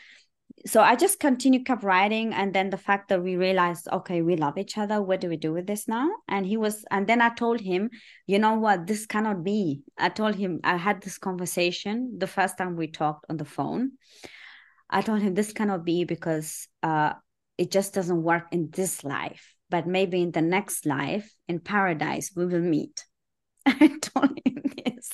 So i just continued kept writing and then the fact that we realized okay we love each other what do we do with this now? And he was and then i told him you know what? This cannot be. I told him i had this conversation the first time we talked on the phone. I told him this cannot be because uh it just doesn't work in this life but maybe in the next life in paradise we will meet I told him this.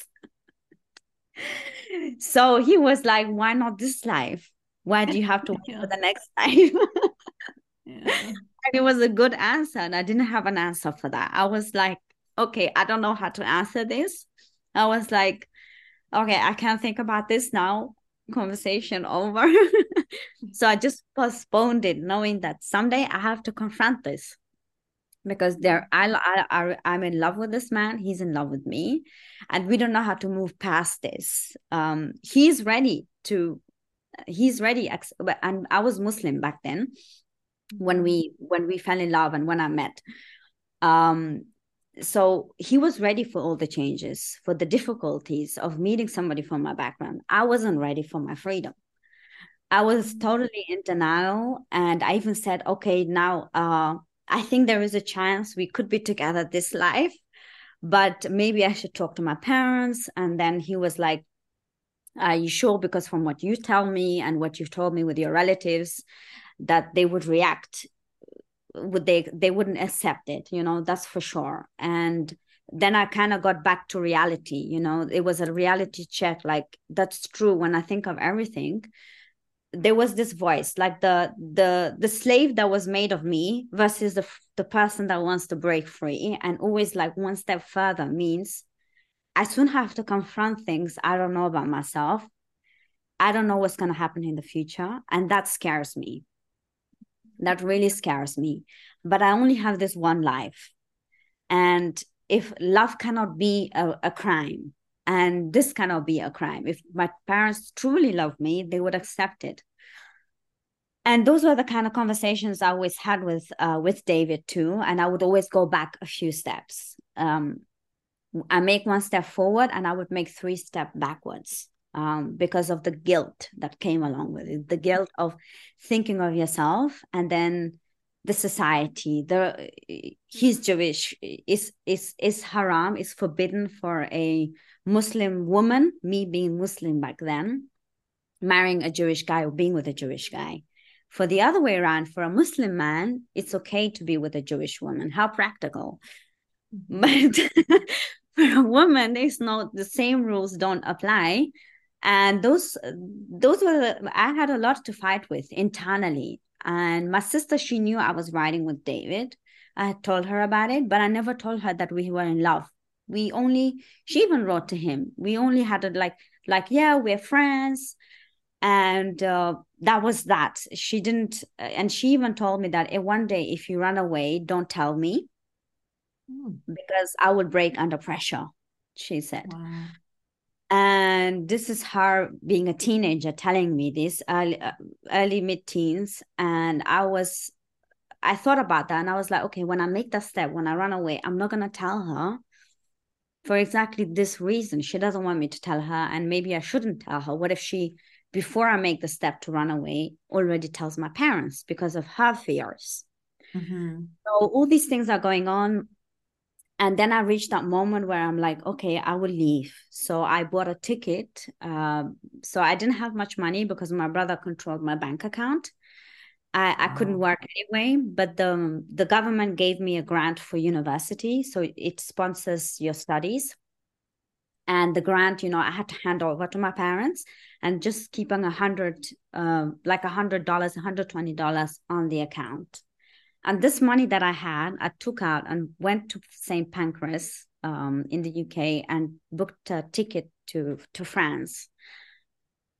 so he was like, why not this life? Why do you have to wait yeah. for the next life? yeah. And it was a good answer. And I didn't have an answer for that. I was like, okay, I don't know how to answer this. I was like, okay, I can't think about this now. Conversation over. so I just postponed it, knowing that someday I have to confront this because there I, I i'm in love with this man he's in love with me and we don't know how to move past this um he's ready to he's ready and i was muslim back then when we when we fell in love and when i met um so he was ready for all the changes, for the difficulties of meeting somebody from my background. I wasn't ready for my freedom. I was mm. totally in denial. And I even said, okay, now uh, I think there is a chance we could be together this life, but maybe I should talk to my parents. And then he was like, are you sure? Because from what you tell me and what you've told me with your relatives, that they would react would they they wouldn't accept it you know that's for sure and then i kind of got back to reality you know it was a reality check like that's true when i think of everything there was this voice like the the the slave that was made of me versus the the person that wants to break free and always like one step further means i soon have to confront things i don't know about myself. I don't know what's going to happen in the future and that scares me. That really scares me. But i only have this one life. And if love cannot be a, a crime and this cannot be a crime. If my parents truly love me they would accept it. And those were the kind of conversations i always had with uh, with david too. And i would always go back a few steps. Um, i make one step forward and i would make three step backwards um, because of the guilt that came along with it. The guilt of thinking of yourself and then the society. The he's jewish. Is is is haram is forbidden for a muslim woman me being muslim back then marrying a jewish guy or being with a jewish guy. For the other way around for a muslim man it's okay to be with a jewish woman. How practical. Mm-hmm. but for a woman it's not the same rules don't apply. And those those were i had a lot to fight with internally. And my sister she knew i was writing with david. I had told her about it but i never told her that we were in love we only she even wrote to him. We only had it like like yeah we're friends. And uh, that was that. She didn't and she even told me that one day if you run away don't tell me mm. because i would break under pressure she said. Wow. And this is her being a teenager telling me this early, uh, early mid-teens. And i was i thought about that and i was like okay when i make that step when i run away i'm not going to tell her for exactly this reason she doesn't want me to tell her and maybe i shouldn't tell her. What if she before i make the step to run away already tells my parents because of her fears? Mm-hmm. so all these things are going on and then i reached that moment where i'm like okay i will leave. So i bought a ticket uh, so i didn't have much money because my brother controlled my bank account I, I couldn't work anyway, but the the government gave me a grant for university, so it sponsors your studies. And the grant, you know, I had to hand over to my parents and just keeping a hundred, uh, like a hundred dollars, a hundred twenty dollars on the account. And this money that I had, I took out and went to St. Pancras um, in the UK and booked a ticket to, to France.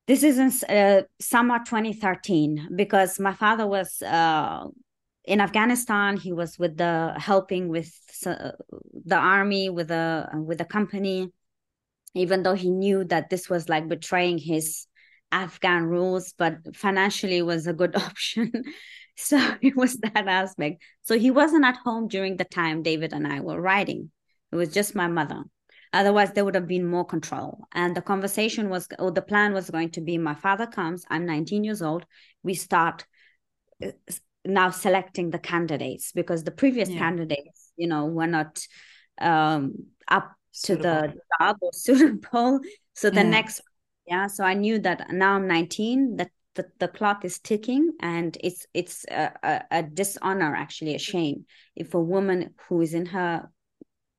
This is in uh, summer 2013 because my father was uh, in Afghanistan. He was with the helping with uh, the army with a with a company, even though he knew that this was like betraying his Afghan rules, but financially was a good option. So it was that aspect. So he wasn't at home during the time David and I were writing. It was just my mother. Otherwise, there would have been more control. And the conversation was, or the plan was going to be my father comes, I'm 19 years old. We start uh, now selecting the candidates because the previous yeah. candidates, you know, were not um, up suitable. to the job or suitable. So the yeah. next, yeah. So I knew that now I'm 19, that the, the clock is ticking and it's it's a, a, a, dishonor actually a shame if a woman who is in her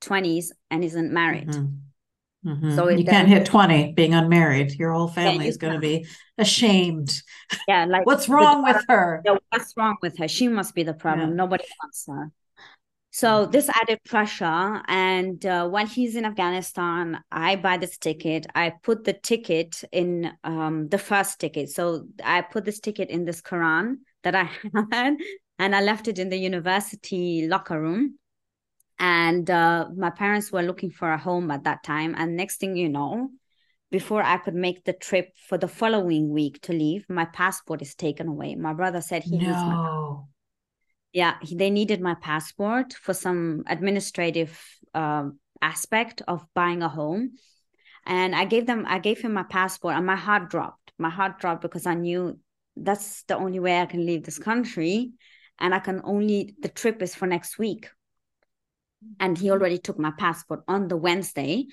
20s and isn't married mm-hmm. Mm-hmm. so you can't hit 20 being unmarried your whole family is going to be ashamed yeah like what's wrong with her yeah, what's wrong with her she must be the problem yeah. nobody wants her so this added pressure. And uh, when he's in Afghanistan, I buy this ticket. I put the ticket in um, the first ticket. So I put this ticket in this Quran that I had, and I left it in the university locker room. And uh, my parents were looking for a home at that time. And next thing you know, before I could make the trip for the following week to leave, my passport is taken away. My brother said he no. needs my yeah, they needed my passport for some administrative um, aspect of buying a home. And I gave them, I gave him my passport, and my heart dropped. My heart dropped because I knew that's the only way I can leave this country. And I can only, the trip is for next week. And he already took my passport on the Wednesday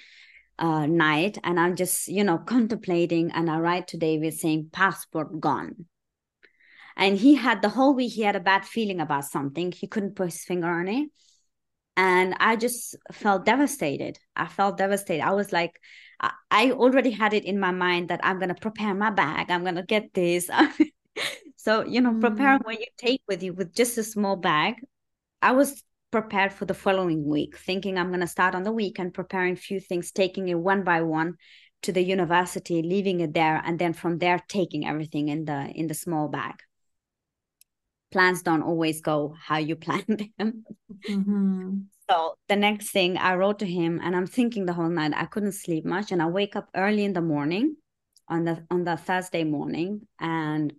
uh, night. And I'm just, you know, contemplating. And I write to David saying, passport gone. And he had the whole week, he had a bad feeling about something. He couldn't put his finger on it. And I just felt devastated. I felt devastated. I was like, I already had it in my mind that I'm going to prepare my bag. I'm going to get this. so, you know, mm. preparing what you take with you with just a small bag. I was prepared for the following week, thinking I'm going to start on the week and preparing a few things, taking it one by one to the university, leaving it there, and then from there taking everything in the in the small bag. Plans don't always go how you plan them. Mm-hmm. So the next thing I wrote to him and I'm thinking the whole night I couldn't sleep much and I wake up early in the morning on the on the Thursday morning and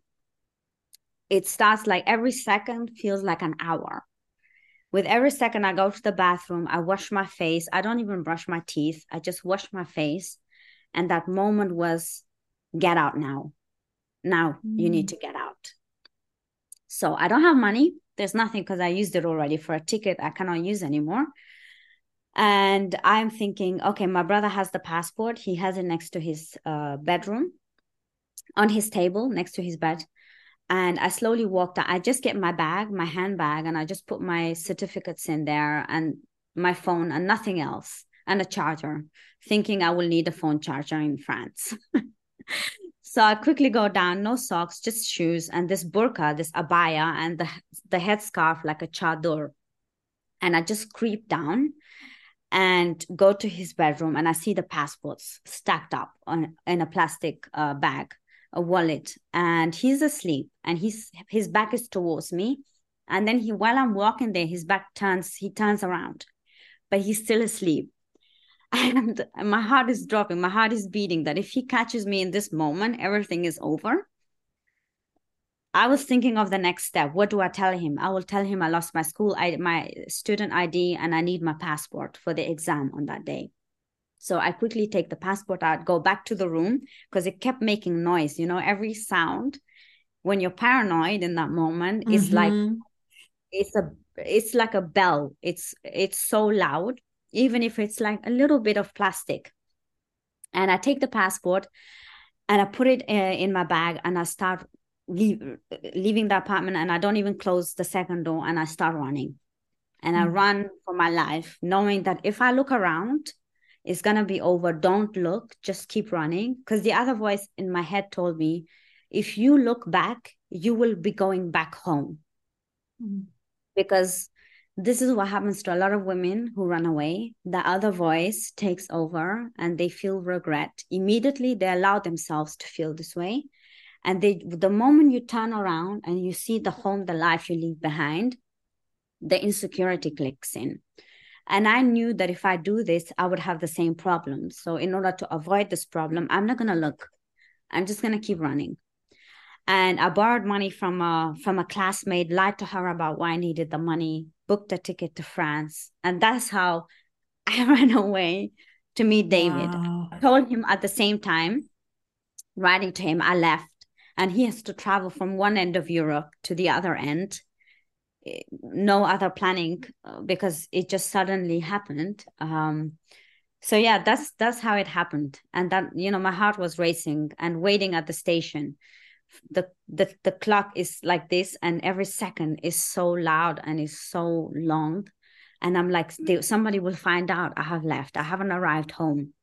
it starts like every second feels like an hour. With every second I go to the bathroom, I wash my face. I don't even brush my teeth. I just wash my face. And that moment was get out now. Now mm. you need mm. to get out. So I don't have money there's nothing because I used it already for a ticket I cannot use anymore. And I'm thinking, okay, my brother has the passport. He has it next to his uh, bedroom, on his table next to his bed. And I slowly walked out. I just get my bag, my handbag, and I just put my certificates in there and my phone and nothing else and a charger, thinking I will need a phone charger in France. So I quickly go down, no socks, just shoes and this burqa, this abaya, and the the headscarf like a chador. And I just creep down and go to his bedroom, and I see the passports stacked up on in a plastic uh, bag, a wallet, and he's asleep, and he's his back is towards me, and then he while I'm walking there, his back turns, he turns around, but he's still asleep. And my heart is dropping. My heart is beating that if he catches me in this moment everything is over. I was thinking of the next step. What do i tell him? I will tell him i lost my school I, my student id and i need my passport for the exam on that day so i quickly take the passport out go back to the room because it kept making noise you know every sound when you're paranoid in that moment mm-hmm. is like it's a it's like a bell it's it's so loud even if it's like a little bit of plastic. And I take the passport and I put it uh, in my bag and I start leave, leaving the apartment and I don't even close the second door and I start running. And mm-hmm. I run for my life, knowing that if I look around, it's going to be over. Don't look, just keep running. Because the other voice in my head told me, if you look back, you will be going back home. Mm-hmm. Because this is what happens to a lot of women who run away. The other voice takes over and they feel regret. Immediately, they allow themselves to feel this way. And they, the moment you turn around and you see the home, the life you leave behind, the insecurity clicks in. And I knew that if I do this, I would have the same problem. So, in order to avoid this problem, I'm not going to look. I'm just going to keep running and I borrowed money from a from a classmate, lied to her about why I needed the money, booked a ticket to France, and that's how I ran away to meet David. Wow. I told him at the same time, writing to him, I left, and he has to travel from one end of Europe to the other end. No other planning uh, because it just suddenly happened. Um, so yeah, that's that's how it happened, and that you know my heart was racing and waiting at the station. The the the clock is like this and every second is so loud and is so long. And i'm like somebody will find out i have left. I haven't arrived home.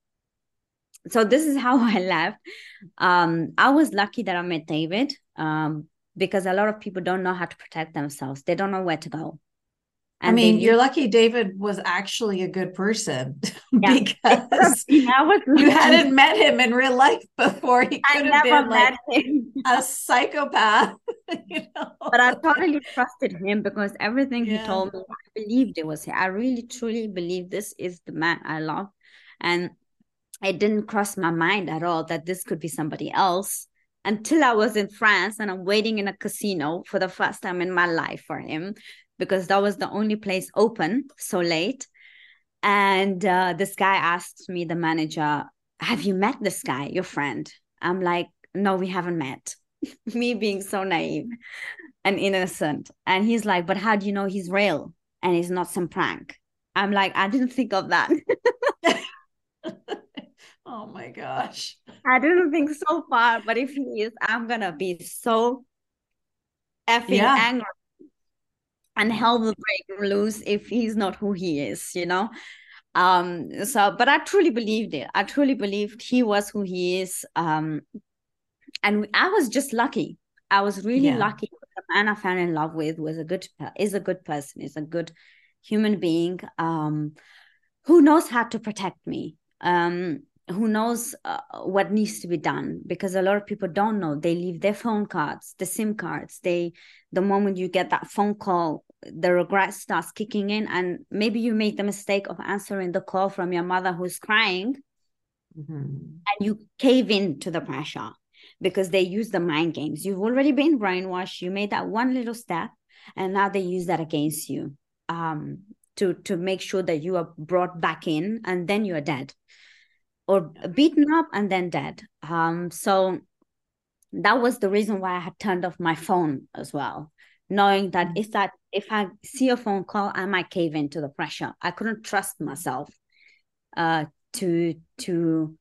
So this is how i left. Um i was lucky that i met david. Um because a lot of people don't know how to protect themselves they don't know where to go and I mean, you're lucky David was actually a good person yeah. because you hadn't met him in real life before. He could have been like him. a psychopath. you know? But I totally trusted him because everything yeah. he told me, I believed it was him. I really, truly believe this is the man I love. And it didn't cross my mind at all that this could be somebody else. Until I was in France and I'm waiting in a casino for the first time in my life for him because that was the only place open so late. And uh, this guy asked me, the manager, Have you met this guy, your friend? I'm like, No, we haven't met. me being so naive and innocent. And he's like, But how do you know he's real and he's not some prank? I'm like, I didn't think of that. oh my gosh. I didn't think so far, but if he is, I'm gonna be so effing yeah. angry and hell will break loose if he's not who he is, you know. Um, so but I truly believed it. I truly believed he was who he is. Um, and I was just lucky. I was really yeah. lucky. The man I fell in love with was a good is a good person, is a good human being. Um, who knows how to protect me. Um, who knows uh, what needs to be done because a lot of people don't know. They leave their phone cards the sim cards. They the moment you get that phone call the regret starts kicking in and maybe you make the mistake of answering the call from your mother who's crying. Mm-hmm. and you cave in to the pressure because they use the mind games. You've already been brainwashed. You made that one little step and now they use that against you um, to to make sure that you are brought back in and then you're dead or beaten up and then dead. Um, so that was the reason why I had turned off my phone as well, knowing that mm-hmm. if that if I see a phone call, I might cave into the pressure. I couldn't trust myself uh, to to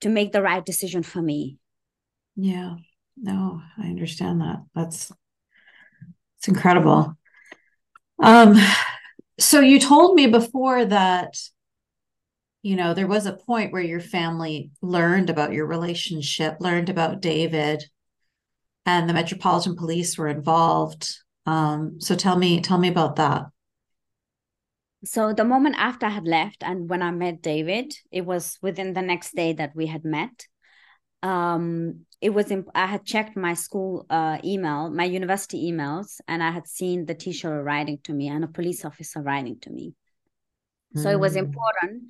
to make the right decision for me. Yeah, no, I understand that. That's it's incredible. Um, so you told me before that you know, there was a point where your family learned about your relationship, learned about David, and the Metropolitan Police were involved. Um, so tell me, tell me about that. So the moment after I had left and when I met David, it was within the next day that we had met. Um, it was I had checked my school uh, email, my university emails, and I had seen the teacher writing to me and a police officer writing to me. So mm. it was hmm. important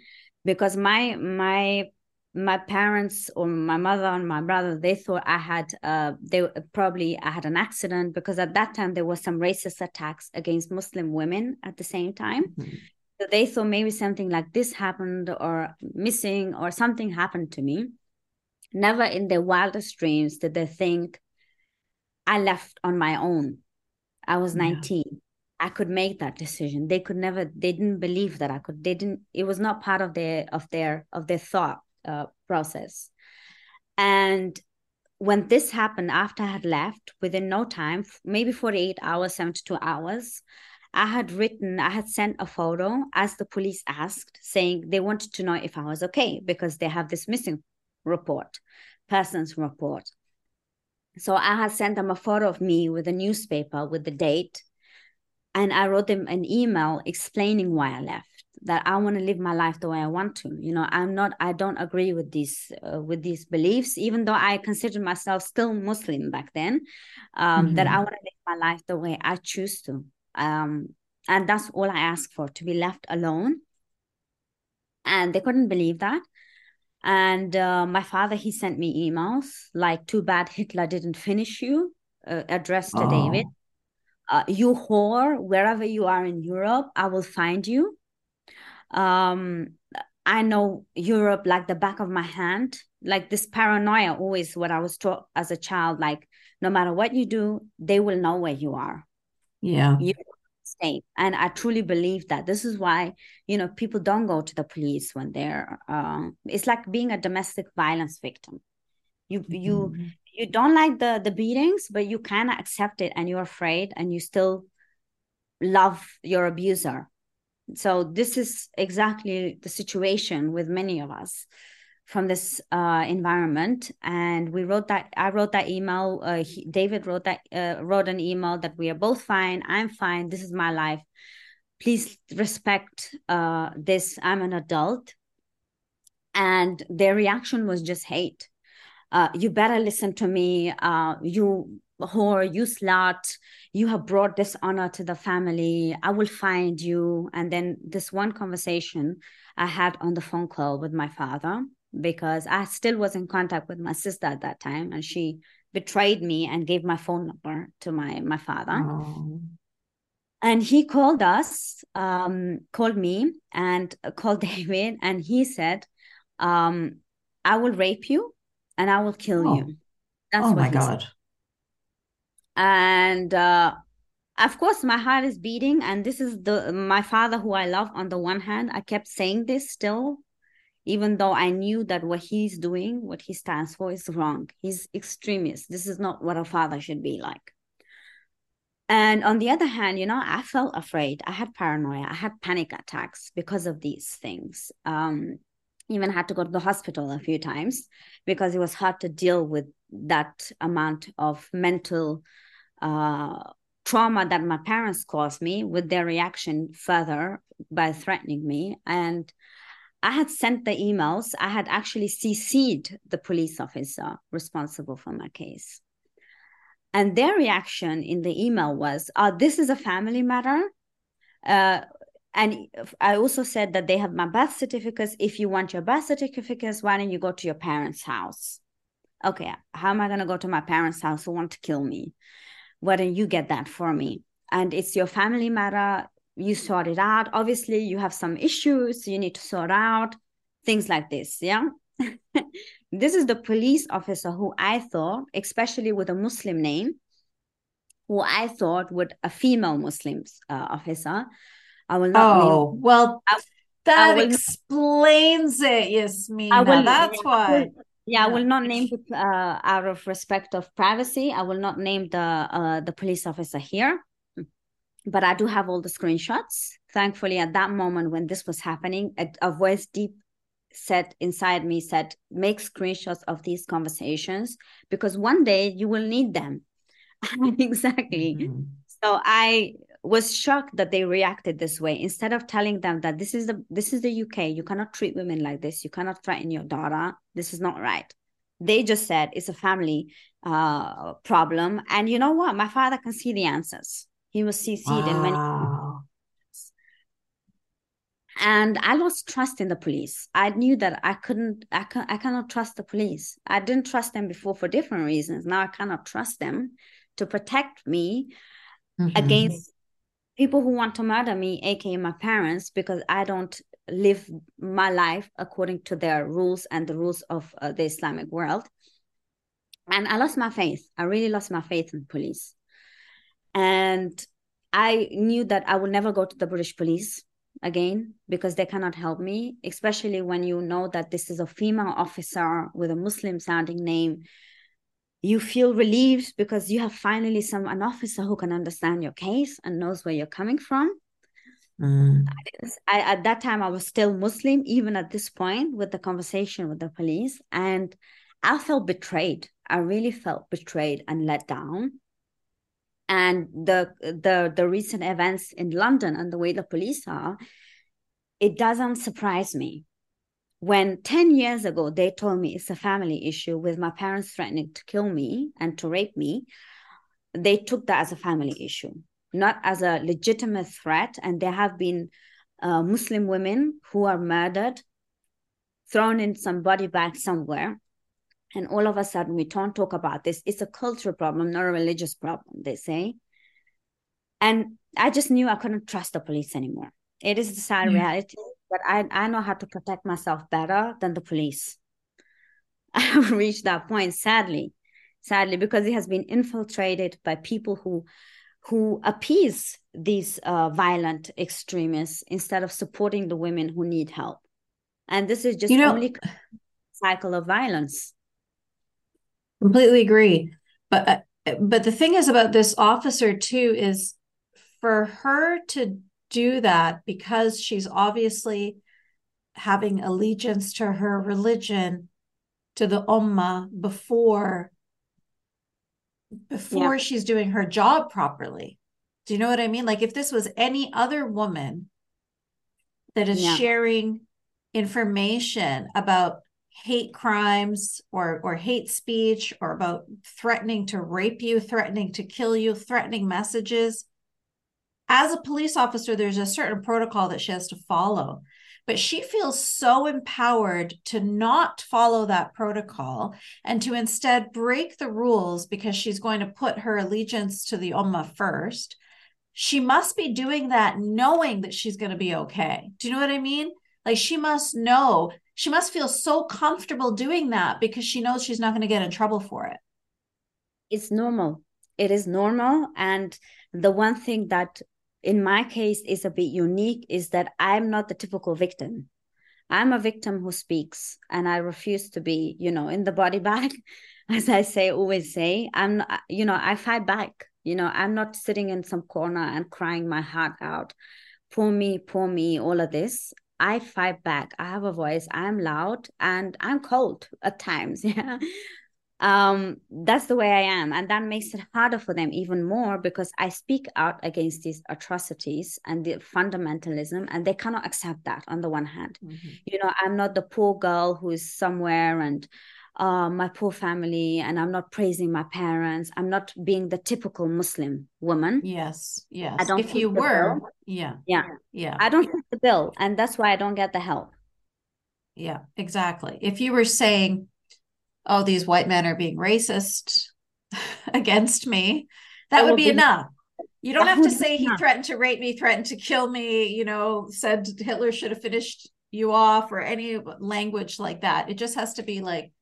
because my my my parents or my mother and my brother they thought i had uh they probably i had an accident because at that time there was some racist attacks against muslim women at the same time mm-hmm. so they thought maybe something like this happened or missing or something happened to me never in their wildest dreams did they think i left on my own i was 19 yeah. I could make that decision. They could never. They didn't believe that I could. They didn't. It was not part of their of their of their thought uh, process. And when this happened, after I had left, within no time, maybe forty eight hours, seventy two hours, I had written. I had sent a photo as the police asked, saying they wanted to know if I was okay because they have this missing report, person's report. So I had sent them a photo of me with a newspaper with the date and I wrote them an email explaining why I left. That I want to live my life the way I want to. You know, I'm not. I don't agree with these uh, with these beliefs, even though I considered myself still Muslim back then. Um, mm-hmm. That I want to live my life the way I choose to. Um, and that's all I asked for to be left alone. And they couldn't believe that. And uh, my father, he sent me emails like, "Too bad Hitler didn't finish you," uh, addressed to oh. David uh, you whore wherever you are in europe i will find you. Um i know europe like the back of my hand. Like this paranoia always what i was taught as a child like no matter what you do they will know where you are. Yeah. You safe. And i truly believe that. This is why you know people don't go to the police when they're uh, it's like being a domestic violence victim. You mm-hmm. you you don't like the the beatings but you kind of accept it and you're afraid and you still love your abuser. So this is exactly the situation with many of us from this uh, environment. And we wrote that i wrote that email uh, he, david wrote that uh, wrote an email that we are both fine i'm fine this is my life. Please respect uh, this i'm an adult. And their reaction was just hate uh, you better listen to me. Uh, you whore, you slut, you have brought dishonor to the family. I will find you. And then this one conversation I had on the phone call with my father, because I still was in contact with my sister at that time, and she betrayed me and gave my phone number to my my father. Oh. And he called us, um, called me, and called David, and he said, um, "I will rape you, and I will kill oh. you." That's oh my god! Said. And uh, of course my heart is beating and this is the my father who i love on the one hand i kept saying this still even though i knew that what he's doing what he stands for is wrong he's extremist this is not what a father should be like and on the other hand you know i felt afraid i had paranoia i had panic attacks because of these things um even had to go to the hospital a few times because it was hard to deal with that amount of mental uh trauma that my parents caused me with their reaction further by threatening me. And i had sent the emails. I had actually cc'd the police officer responsible for my case. And their reaction in the email was oh this is a family matter. Uh, and i also said that they have my birth certificates. If you want your birth certificates why don't you go to your parents house? Okay how am i going to go to my parents house? Who want to kill me? Why don't you get that for me? And it's your family matter. You sort it out. Obviously you have some issues. You need to sort out things like this yeah? This is the police officer who i thought especially with a muslim name who i thought would a female muslim uh, officer i will not oh well I, that I explains not, it yasmeena I will, that's yeah, why yeah, I will not name the, uh, out of respect of privacy. I will not name the uh, the police officer here, but I do have all the screenshots. Thankfully, at that moment when this was happening, a, a voice deep said inside me said, "Make screenshots of these conversations because one day you will need them." exactly. Mm-hmm. So I was shocked that they reacted this way. Instead of telling them that this is the this is the UK you cannot treat women like this you cannot threaten your daughter this is not right. They just said it's a family uh, problem. And you know what? My father can see the answers. He was cc'd wow. in many and i lost trust in the police. I knew that i couldn't I, can, I cannot trust the police. I didn't trust them before for different reasons. Now i cannot trust them to protect me mm-hmm. against people who want to murder me, aka my parents, because I don't live my life according to their rules and the rules of uh, the Islamic world. And I lost my faith. I really lost my faith in police. And I knew that I would never go to the British police again because they cannot help me, especially when you know that this is a female officer with a Muslim sounding name you feel relieved because you have finally some an officer who can understand your case and knows where you're coming from. Mm. I, at that time i was still muslim even at this point with the conversation with the police and i felt betrayed. I really felt betrayed and let down. And the the the recent events in london and the way the police are it doesn't surprise me when 10 years ago they told me it's a family issue with my parents threatening to kill me and to rape me they took that as a family issue not as a legitimate threat. And there have been uh, muslim women who are murdered thrown in some body bag somewhere. And all of a sudden we don't talk about this. It's a cultural problem not a religious problem they say. And i just knew i couldn't trust the police anymore. It is the sad mm. reality but I, I know how to protect myself better than the police. I have reached that point, sadly, sadly, because it has been infiltrated by people who who appease these uh, violent extremists instead of supporting the women who need help. And this is just you know, only cycle of violence. Completely agree. But uh, but the thing is about this officer too is for her to do that because she's obviously having allegiance to her religion to the ummah before before yeah. she's doing her job properly do you know what i mean like if this was any other woman that is yeah. sharing information about hate crimes or or hate speech or about threatening to rape you threatening to kill you threatening messages as a police officer, there's a certain protocol that she has to follow. but she feels so empowered to not follow that protocol and to instead break the rules because she's going to put her allegiance to the Ummah first. She must be doing that knowing that she's going to be okay. Do you know what I mean? Like she must know, she must feel so comfortable doing that because she knows she's not going to get in trouble for it. It's normal. It is normal. And the one thing that in my case is a bit unique is that I'm not the typical victim. I'm a victim who speaks and I refuse to be, you know, in the body bag, as I say, always say. I'm, you know, I fight back. You know, I'm not sitting in some corner and crying my heart out. Poor me, poor me, all of this. I fight back. I have a voice. I'm loud and I'm cold at times. Yeah um that's the way i am and that makes it harder for them even more because i speak out against these atrocities and the fundamentalism and they cannot accept that on the one hand. Mm-hmm. you know i'm not the poor girl who is somewhere and uh, my poor family and i'm not praising my parents. I'm not being the typical muslim woman. Yes yes. I don't if you were bill. yeah yeah. yeah. I don't fit the bill and that's why i don't get the help. Yeah exactly. If you were saying oh, these white men are being racist against me, that, that would be, be enough. You don't have to say he threatened to rape me, threatened to kill me, you know, said Hitler should have finished you off or any language like that. It just has to be like,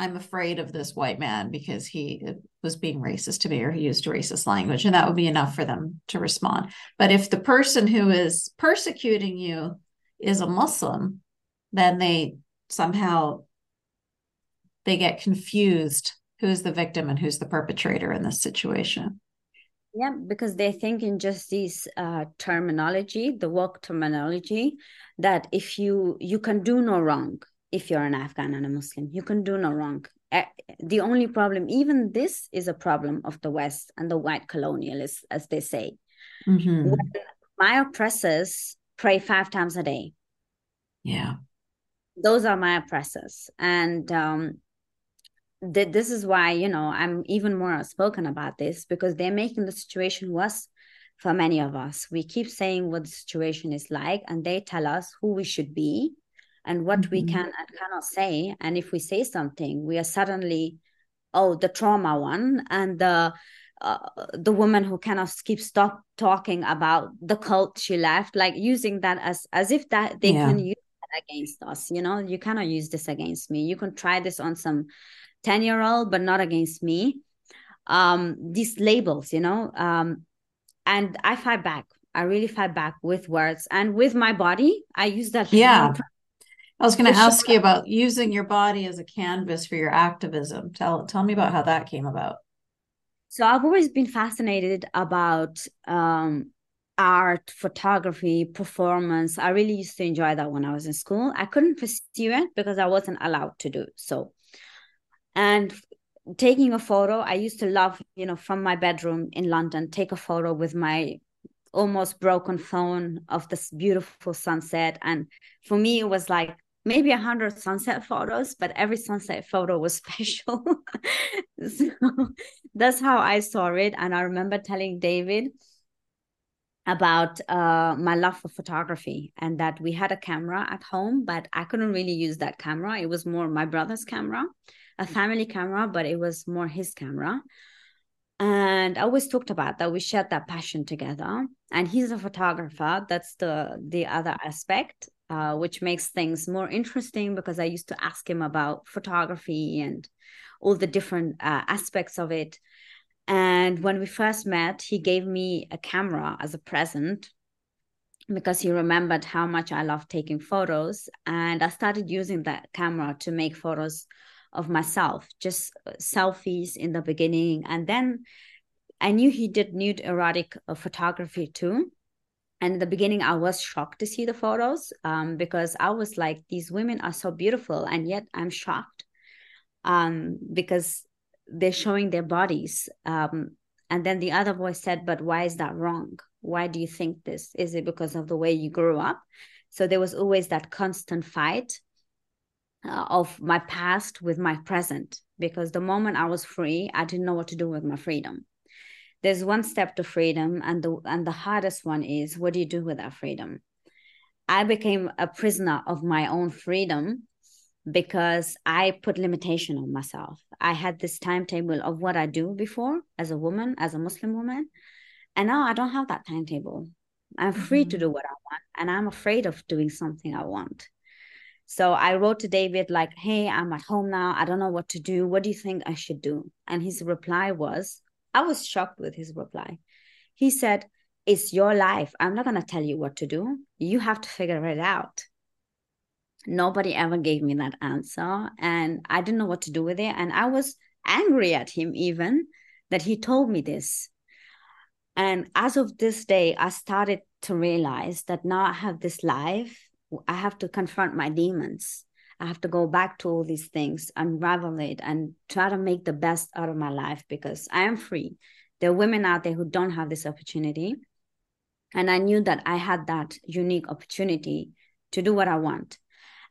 I'm afraid of this white man because he uh, was being racist to me or he used racist language. And that would be enough for them to respond. But if the person who is persecuting you is a Muslim, then they somehow they get confused who's the victim and who's the perpetrator in this situation. Yeah because they think in just this uh, terminology the work terminology that if you you can do no wrong if you're an afghan and a muslim. You can do no wrong. The only problem even this is a problem of the west and the white colonialists as they say. Mm-hmm. my oppressors pray five times a day. Yeah. Those are my oppressors. And um, that this is why you know i'm even more outspoken about this because they're making the situation worse for many of us we keep saying what the situation is like and they tell us who we should be and what mm-hmm. we can and cannot say and if we say something we are suddenly oh the trauma one and the uh, the woman who cannot keep stop talking about the cult she left like using that as as if that they yeah. can use against us you know? You cannot use this against me. You can try this on some 10 year old but not against me. Um these labels you know? Um and i fight back. I really fight back with words and with my body. I use that yeah. i was going to ask you about using your body as a canvas for your activism. Tell tell me about how that came about. So i've always been fascinated about um art, photography, performance. I really used to enjoy that when I was in school. I couldn't pursue it because I wasn't allowed to do so and taking a photo i used to love you know from my bedroom in london take a photo with my almost broken phone of this beautiful sunset and for me it was like maybe a hundred sunset photos but every sunset photo was special so that's how i saw it and i remember telling david about uh, my love for photography and that we had a camera at home but i couldn't really use that camera it was more my brother's camera a family camera, but it was more his camera. And I always talked about that. We shared that passion together. And he's a photographer. That's the the other aspect, uh, which makes things more interesting because I used to ask him about photography and all the different uh, aspects of it. And when we first met, he gave me a camera as a present because he remembered how much I love taking photos. And I started using that camera to make photos of myself, just uh, selfies in the beginning. And then I knew he did nude erotic uh, photography too. And in the beginning, I was shocked to see the photos um, because I was like, these women are so beautiful. And yet I'm shocked um, because they're showing their bodies. Um, and then the other voice said, but why is that wrong? Why do you think this? Is it because of the way you grew up? So there was always that constant fight uh, of my past with my present because the moment I was free, I didn't know what to do with my freedom. There's one step to freedom, and the and the hardest one is what do you do with that freedom? I became a prisoner of my own freedom because I put limitation on myself. I had this timetable of what I do before as a woman, as a Muslim woman. And now I don't have that timetable. I'm free mm-hmm. to do what I want, and I'm afraid of doing something I want. So I wrote to David, like, hey, I'm at home now. I don't know what to do. What do you think I should do? And his reply was, I was shocked with his reply. He said, It's your life. I'm not going to tell you what to do. You have to figure it out. Nobody ever gave me that answer. And I didn't know what to do with it. And I was angry at him, even that he told me this. And as of this day, I started to realize that now I have this life I have to confront my demons. I have to go back to all these things, unravel it, and try to make the best out of my life because I am free. There are women out there who don't have this opportunity. And I knew that I had that unique opportunity to do what I want.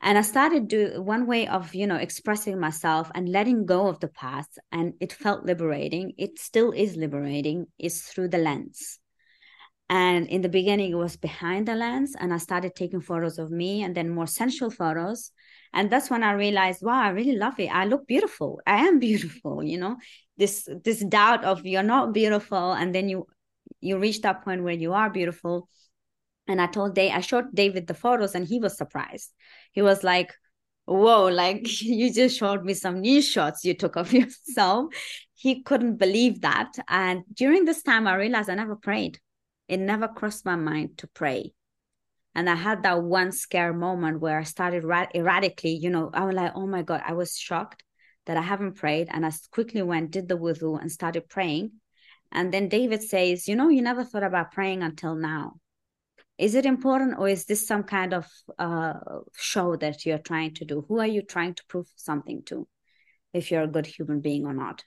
And I started do one way of, you know, expressing myself and letting go of the past. And it felt liberating. It still is liberating, is through the lens. And in the beginning, it was behind the lens, and I started taking photos of me and then more sensual photos. And that's when I realized, wow, I really love it. I look beautiful. I am beautiful. You know, this this doubt of you're not beautiful, and then you you reach that point where you are beautiful. And I told Dave, I showed David the photos, and he was surprised. He was like, whoa like you just showed me some new shots you took of yourself he couldn't believe that and during this time i realized i never prayed it never crossed my mind to pray. And I had that one scare moment where I started ra- erratically, you know, I was like, oh my God, I was shocked that I haven't prayed. And I quickly went, did the wudu and started praying. And then David says, you know, you never thought about praying until now. Is it important or is this some kind of uh, show that you're trying to do? Who are you trying to prove something to? If you're a good human being or not.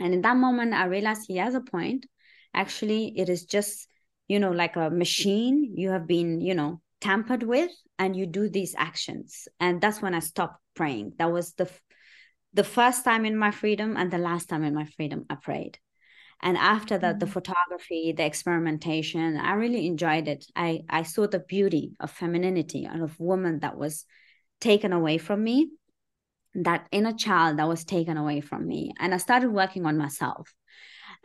And in that moment, I realized he has a point actually it is just you know like a machine you have been you know tampered with and you do these actions and that's when i stopped praying that was the the first time in my freedom and the last time in my freedom i prayed and after that mm-hmm. the photography the experimentation i really enjoyed it. I i saw the beauty of femininity and of woman that was taken away from me that inner child that was taken away from me. And i started working on myself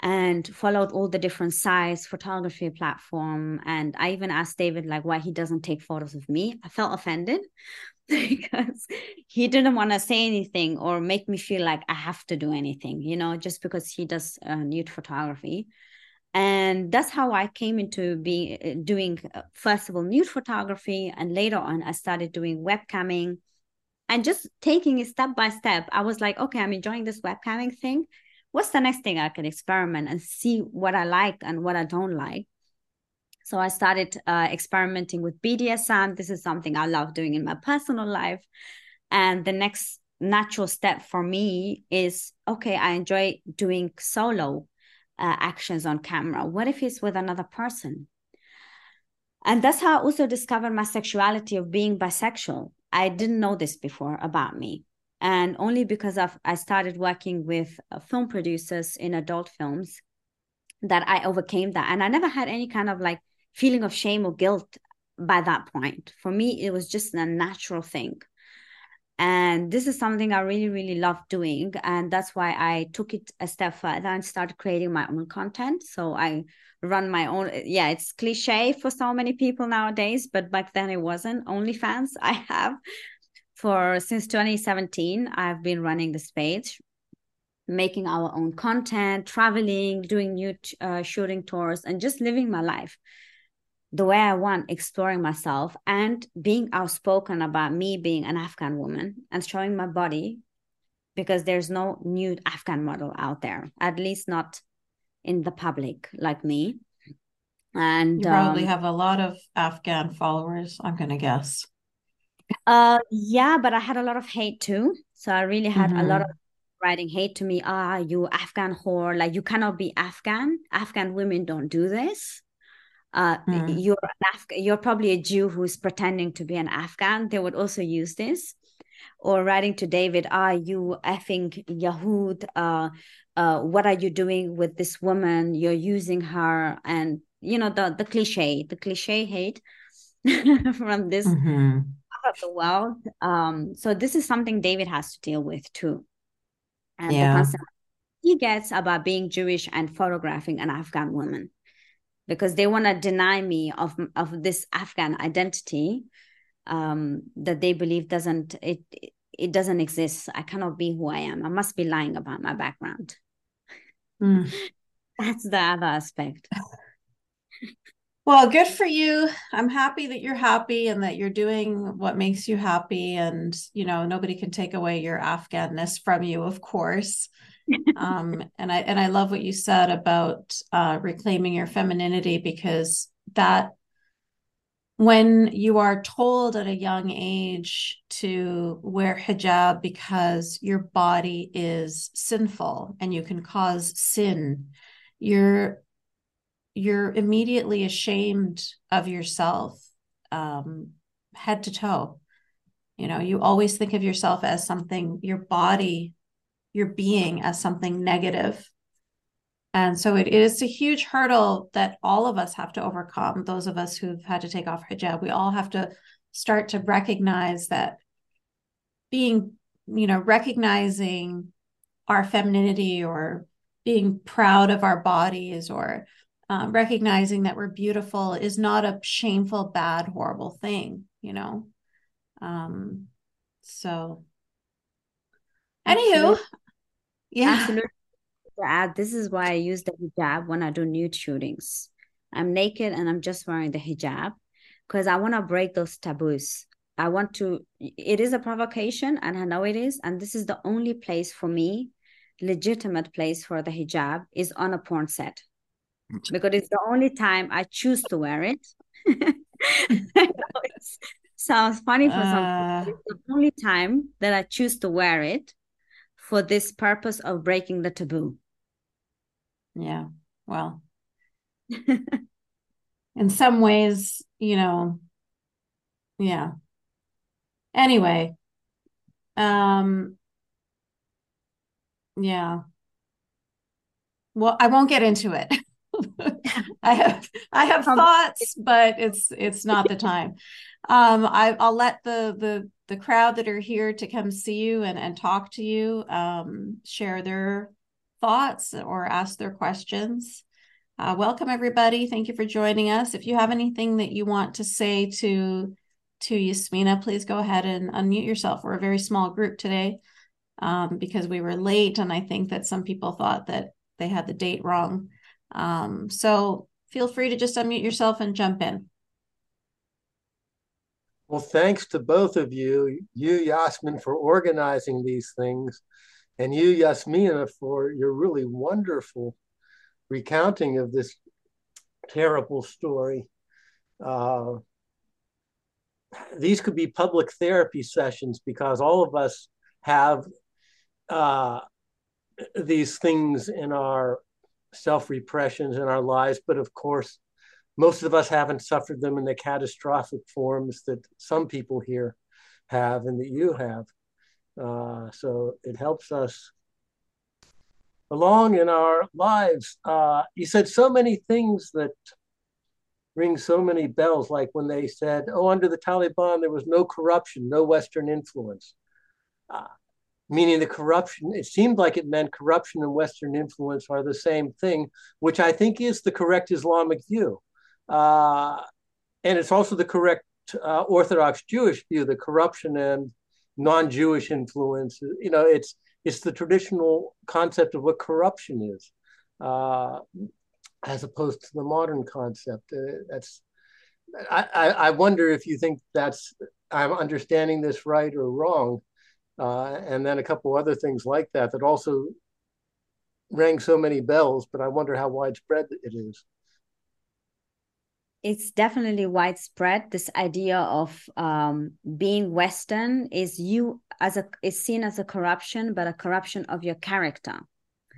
and followed all the different size photography platform. And i even asked david like why he doesn't take photos of me. I felt offended because he didn't want to say anything or make me feel like i have to do anything you know just because he does uh, nude photography. And that's how i came into being uh, doing uh, first of all nude photography and later on i started doing webcamming. And just taking it step by step i was like okay i'm enjoying this webcamming thing. What's the next thing I can experiment and see what I like and what I don't like. So I started uh, experimenting with BDSM. This is something I love doing in my personal life. And the next natural step for me is okay, I enjoy doing solo uh, actions on camera. What if it's with another person? And that's how I also discovered my sexuality of being bisexual. I didn't know this before about me and only because I started working with uh, film producers in adult films that I overcame that and I never had any kind of like feeling of shame or guilt by that point. For me it was just a natural thing. And this is something I really really love doing. And that's why I took it a step further and started creating my own content. So I run my own yeah it's cliche for so many people nowadays but back then it wasn't. OnlyFans I have for since 2017 i've been running this page making our own content traveling doing new uh, shooting tours and just living my life the way i want exploring myself and being outspoken about me being an afghan woman and showing my body because there's no new afghan model out there at least not in the public like me and you probably um, have a lot of afghan followers i'm gonna guess uh, yeah, but I had a lot of hate too. So I really had mm-hmm. a lot mm-hmm. of writing hate to me. Ah, you Afghan whore! Like you cannot be Afghan. Afghan women don't do this. Uh, mm. you're an Af- You're probably a Jew who is pretending to be an Afghan. They would also use this. Or writing to David, ah, you effing Yahud. Uh, uh, what are you doing with this woman? You're using her, and you know the the cliche, the cliche hate from this mm-hmm. part of the world. Um, so this is something David has to deal with too. And yeah. the concept he gets about being Jewish and photographing an Afghan woman because they want to deny me of of this Afghan identity um, that they believe doesn't it it doesn't exist. I cannot be who I am. I must be lying about my background. Mm. That's the other aspect. Well, good for you. I'm happy that you're happy and that you're doing what makes you happy. And, you know, nobody can take away your Afghanness from you, of course. Um, and I and I love what you said about uh, reclaiming your femininity because that when you are told at a young age to wear hijab because your body is sinful and you can cause sin you're you're immediately ashamed of yourself um, head to toe. You know you always think of yourself as something your body your being as something negative and so it is a huge hurdle that all of us have to overcome. Those of us who've had to take off hijab, we all have to start to recognize that being, you know, recognizing our femininity or being proud of our bodies or um, recognizing that we're beautiful is not a shameful, bad, horrible thing, you know? Um, so, anywho, yeah. Absolutely add, this is why I use the hijab when I do nude shootings. I'm naked and I'm just wearing the hijab because I want to break those taboos. I want to, it is a provocation and I know it is. And this is the only place for me, legitimate place for the hijab is on a porn set because it's the only time I choose to wear it. it sounds funny for uh... some people. It's the only time that I choose to wear it for this purpose of breaking the taboo. Yeah. Well, in some ways, you know, yeah. Anyway, um, yeah. Well, I won't get into it. I have I have thoughts, but it's it's not the time. Um, I, I'll let the the the crowd that are here to come see you and and talk to you um, share their thoughts or ask their questions. Uh, welcome everybody. Thank you for joining us. If you have anything that you want to say to to Yasmeena, please go ahead and unmute yourself. We're a very small group today um, because we were late, and I think that some people thought that they had the date wrong. Um, so feel free to just unmute yourself and jump in. Well, thanks to both of you, you, Yasmine, for organizing these things and you, Yasmeena, for your really wonderful recounting of this terrible story. Uh, these could be public therapy sessions because all of us have uh, these things in our self repressions in our lives, but of course, most of us haven't suffered them in the catastrophic forms that some people here have and that you have. Uh, so it helps us along in our lives. Uh, you said so many things that ring so many bells, like when they said, oh, under the Taliban, there was no corruption, no Western influence. Uh, meaning the corruption, it seemed like it meant corruption and Western influence are the same thing, which I think is the correct Islamic view. Uh, and it's also the correct uh, Orthodox Jewish view, the corruption and non-Jewish influence. You know, it's it's the traditional concept of what corruption is, uh, as opposed to the modern concept. Uh, that's I, I wonder if you think that's I'm understanding this right or wrong, uh, and then a couple other things like that that also rang so many bells. But I wonder how widespread it is it's definitely widespread. This idea of um, being western is you as a is seen as a corruption but a corruption of your character.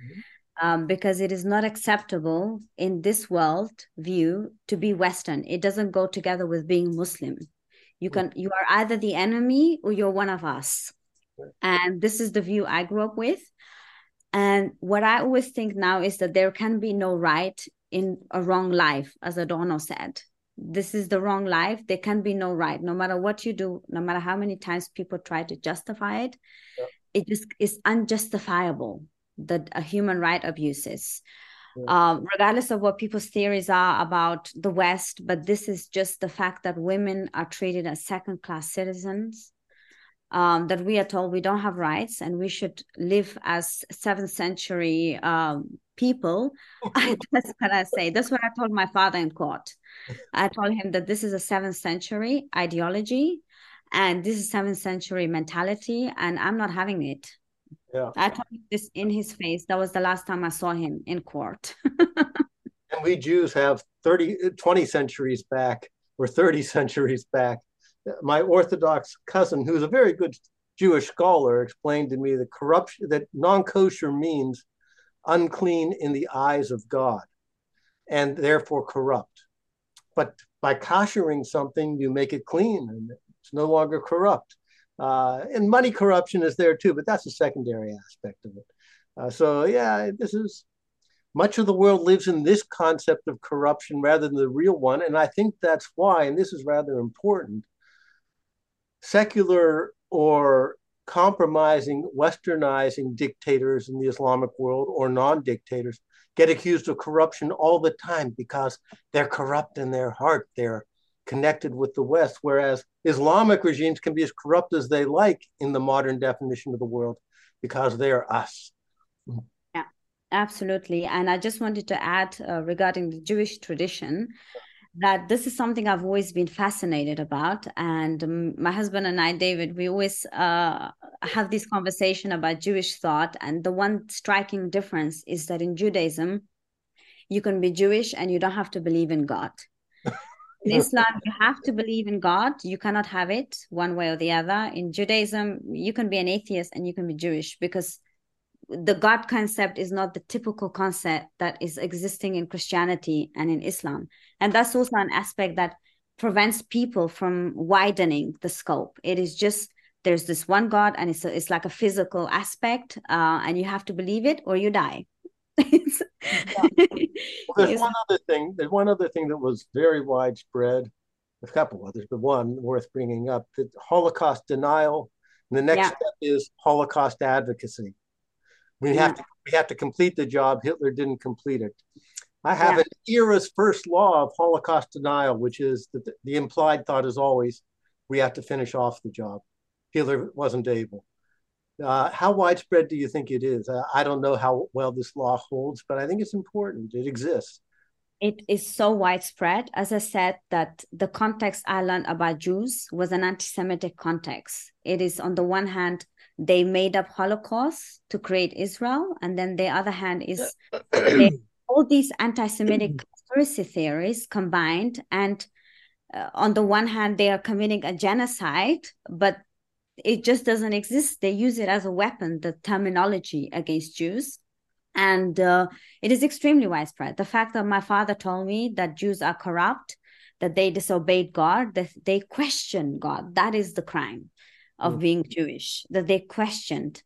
Mm-hmm. um, because it is not acceptable in this world view to be western. It doesn't go together with being muslim. You can you are either the enemy or you're one of us. And this is the view i grew up with. And what i always think now is that there can be no right in a wrong life, as Adorno said. this is the wrong life there can be no right no matter what you do no matter how many times people try to justify it yeah. it just is unjustifiable that a human right abuses yeah. um, regardless of what people's theories are about the west but this is just the fact that women are treated as second class citizens um, that we are told we don't have rights and we should live as seventh century um, people. that's what I say. That's what I told my father in court. I told him that this is a seventh century ideology and this is seventh century mentality, and I'm not having it. Yeah. I told him this in his face. That was the last time I saw him in court. and we Jews have 30, 20 centuries back or 30 centuries back my Orthodox cousin, who's a very good Jewish scholar, explained to me that corruption, that non kosher means unclean in the eyes of God and therefore corrupt. But by koshering something, you make it clean and it's no longer corrupt. Uh, and money corruption is there too, but that's a secondary aspect of it. Uh, so, yeah, this is much of the world lives in this concept of corruption rather than the real one. And I think that's why, and this is rather important, secular or compromising, westernizing dictators in the Islamic world or non dictators get accused of corruption all the time because they're corrupt in their heart. They're connected with the West, whereas Islamic regimes can be as corrupt as they like in the modern definition of the world because they are us. Yeah, absolutely. And I just wanted to add uh, regarding the Jewish tradition that this is something I've always been fascinated about. And um, my husband and I, David, we always uh, have this conversation about Jewish thought. And the one striking difference is that in Judaism, you can be Jewish and you don't have to believe in God. In Islam, you have to believe in God. You cannot have it one way or the other. In Judaism, you can be an atheist and you can be Jewish because the God concept is not the typical concept that is existing in Christianity and in Islam. And that's also an aspect that prevents people from widening the scope. It is just there's this one God and it's, a, it's like a physical aspect, uh, and you have to believe it or you die. well, there's one other thing. There's one other thing that was very widespread. A couple others, but one worth bringing up: the Holocaust denial. And the next yeah. step is Holocaust advocacy. We have to we have to complete the job. Hitler didn't complete it. I have yeah. an era's first law of Holocaust denial, which is that the, implied thought is always we have to finish off the job. Hitler wasn't able. Uh, how widespread do you think it is? I don't know how well this law holds, but I think it's important. It exists. It is so widespread. As I said, that the context I learned about Jews was an anti-Semitic context. It is on the one hand they made up Holocaust to create Israel, and then the other hand is they, all these anti-Semitic conspiracy theories combined, and uh, on the one hand they are committing a genocide, but it just doesn't exist. They use it as a weapon, the terminology against Jews. And uh, it is extremely widespread. The fact that my father told me that Jews are corrupt, that they disobeyed God, that they question God, that is the crime of mm. being Jewish, that they questioned.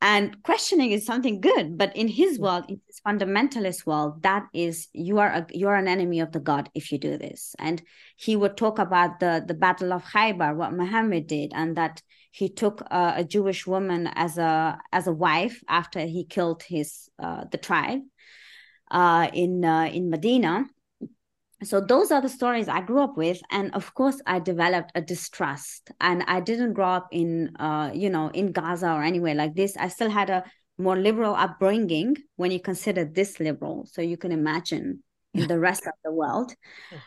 And questioning is something good, but in his world, in his fundamentalist world, that is you are a, you are an enemy of the God if you do this. And he would talk about the the Battle of Khaybar, what Muhammad did, and that he took a, a Jewish woman as a as a wife after he killed his uh, the tribe uh, in uh, in Medina so those are the stories i grew up with. And of course i developed a distrust. And i didn't grow up in uh, you know in gaza or anywhere like this. I still had a more liberal upbringing when you consider this liberal. So you can imagine in the rest of the world.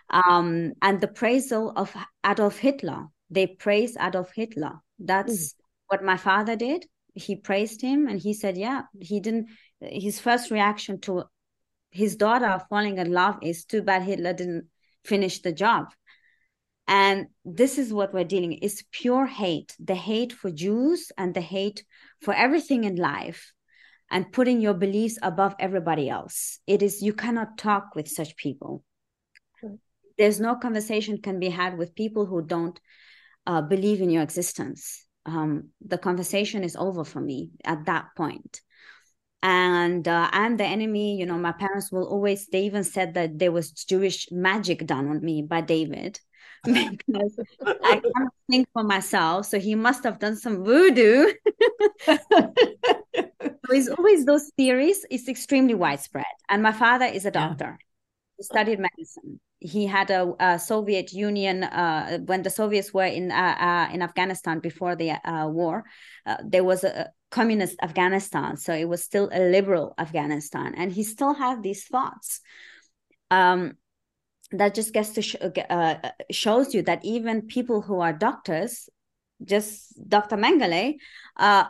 Um, and the praisal of adolf hitler. They praise adolf hitler. That's mm. what my father did. He praised him and he said yeah he didn't his first reaction to his daughter falling in love is too bad Hitler didn't finish the job. And this is what we're dealing is pure hate, the hate for Jews and the hate for everything in life and putting your beliefs above everybody else. It is you cannot talk with such people. There's no conversation can be had with people who don't uh, believe in your existence. Um, the conversation is over for me at that point and uh, i'm the enemy you know my parents will always they even said that there was jewish magic done on me by david because i can't think for myself. So he must have done some voodoo. There's always those theories. It's extremely widespread. And my father is a doctor. Yeah. he studied medicine. He had a, a soviet union uh, when the soviets were in uh, uh in afghanistan before the uh, war uh, there was a, communist Afghanistan. So it was still a liberal Afghanistan. And he still had these thoughts. Um, that just gets to sh- uh, shows you that even people who are doctors, just Dr. Mengele, uh,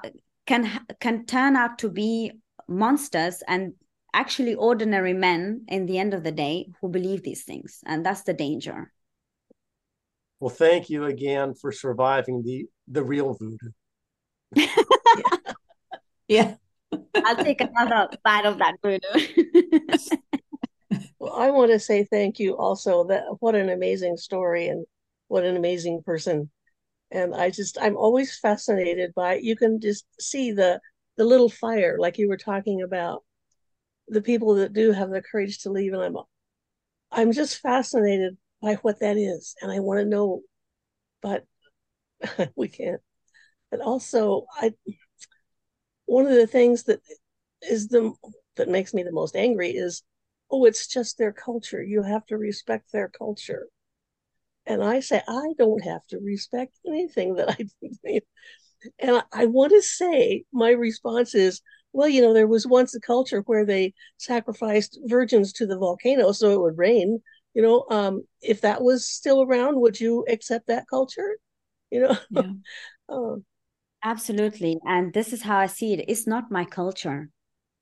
can can turn out to be monsters and actually ordinary men in the end of the day who believe these things, and that's the danger. Well, thank you again for surviving the the real voodoo. yeah. I'll take another bite of that Bruno. well, I want to say thank you also. That what an amazing story and what an amazing person. And I just I'm always fascinated by you can just see the the little fire like you were talking about the people that do have the courage to leave and I'm I'm just fascinated by what that is and I want to know but we can't but also I one of the things that is the that makes me the most angry is oh it's just their culture. You have to respect their culture. And i say i don't have to respect anything that i do and I, I want to say my response is well you know there was once a culture where they sacrificed virgins to the volcano so it would rain. You know um, if that was still around would you accept that culture? You know? Yeah. um, Absolutely. And this is how I see it. It's not my culture.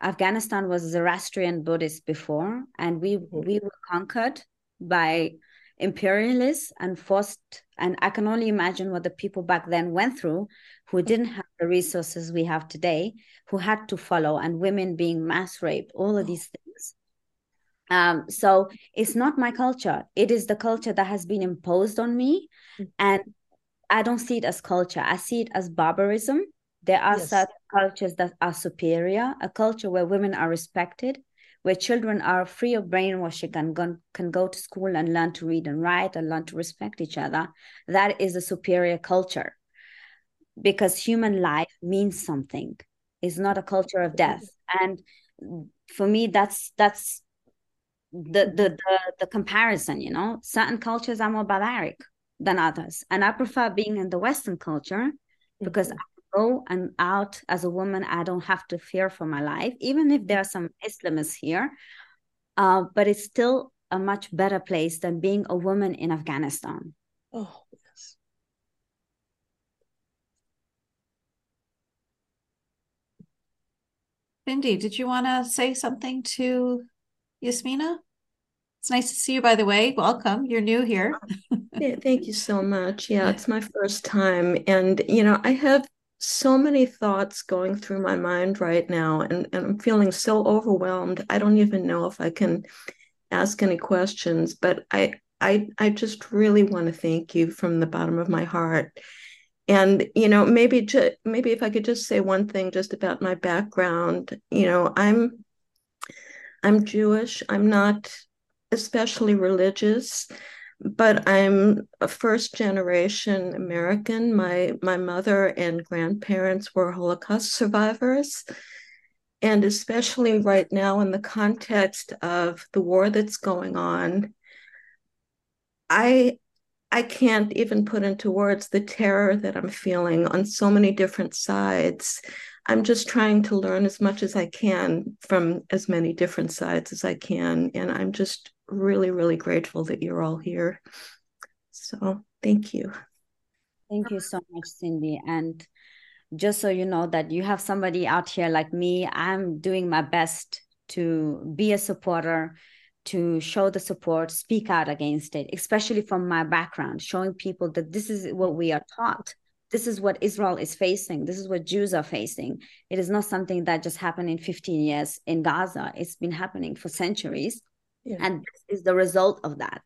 Afghanistan was Zoroastrian Buddhist before, and we mm-hmm. we were conquered by imperialists and forced. And I can only imagine what the people back then went through, who mm-hmm. didn't have the resources we have today, who had to follow, and women being mass raped, all of these things. Um, so it's not my culture. It is the culture that has been imposed on me, mm-hmm. and I don't see it as culture. I see it as barbarism. There are yes. certain cultures that are superior, a culture where women are respected, where children are free of brainwashing and can, can go to school and learn to read and write and learn to respect each other. That is a superior culture because human life means something. It's not a culture of death. And for me, that's that's the the the, the comparison, you know. Certain cultures are more barbaric than others. And I prefer being in the Western culture because mm-hmm. I go and out as a woman. I don't have to fear for my life, even if there are some Islamists here. Uh, but it's still a much better place than being a woman in Afghanistan. Oh, yes. Cindy, did you want to say something to Yasmeena? It's nice to see you, by the way. Welcome. You're new here. yeah, thank you so much. Yeah, it's my first time. And, you know, I have so many thoughts going through my mind right now, and, and I'm feeling so overwhelmed. I don't even know if I can ask any questions, but I, I, I just really want to thank you from the bottom of my heart. And you know, maybe just maybe if I could just say one thing just about my background. You know, I'm I'm Jewish. I'm not especially religious, but I'm a first generation American. My my mother and grandparents were Holocaust survivors. And especially right now in the context of the war that's going on, I I can't even put into words the terror that I'm feeling on so many different sides. I'm just trying to learn as much as I can from as many different sides as I can. And I'm just really, really grateful that you're all here. So thank you. Thank you so much, Cindy. And just so you know that you have somebody out here like me, I'm doing my best to be a supporter, to show the support, speak out against it, especially from my background, showing people that this is what we are taught. This is what Israel is facing. This is what Jews are facing. It is not something that just happened in 15 years in Gaza. It's been happening for centuries yeah. and this is the result of that.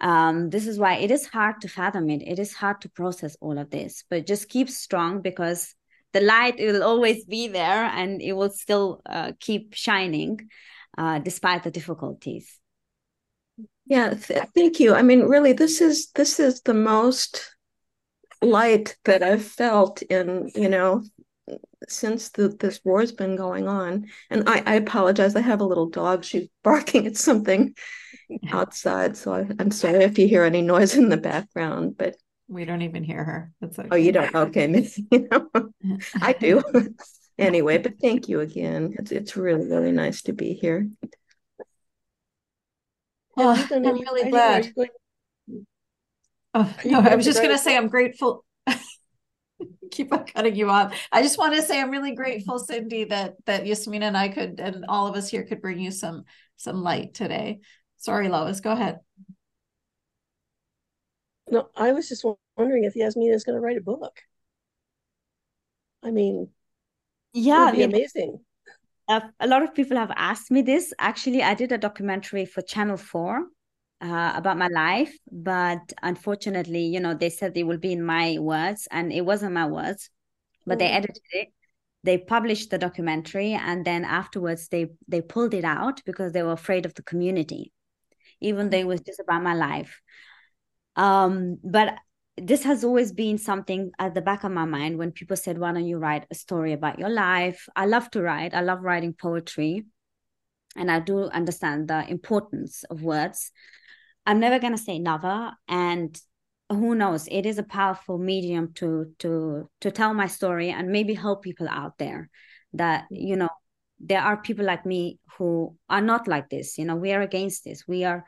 Um, this is why it is hard to fathom it. It is hard to process all of this but just keep strong because the light will always be there and it will still uh, keep shining uh, despite the difficulties. Yeah th- thank you. I mean really this is this is the most light that i've felt in you know since the, this war's been going on and I, I apologize i have a little dog she's barking at something outside so I, i'm sorry if you hear any noise in the background but we don't even hear her. Okay. Oh, you don't? Okay, you know, I do. anyway, but thank you again. It's it's really really nice to be here. I'm really glad. Oh no, I was just going to say I'm grateful. Keep on cutting you off. I just want to say I'm really grateful, Cindy, that that Yasmeena and I could, and all of us here could bring you some some light today. Sorry, Lois. Go ahead. No, I was just wondering if Yasmeena is going to write a book. I mean, yeah, it be amazing. Uh, a lot of people have asked me this. Actually, I did a documentary for Channel Four uh, about my life, but unfortunately, you know, they said it will be in my words, and it wasn't my words. But mm. they edited it. They published the documentary, and then afterwards, they they pulled it out because they were afraid of the community, even though it was just about my life. Um, but this has always been something at the back of my mind when people said, Why don't you write a story about your life? I love to write, I love writing poetry, and I do understand the importance of words. I'm never to say never. And who knows? It is a powerful medium to to to tell my story and maybe help people out there that you know there are people like me who are not like this you know we are against this. We are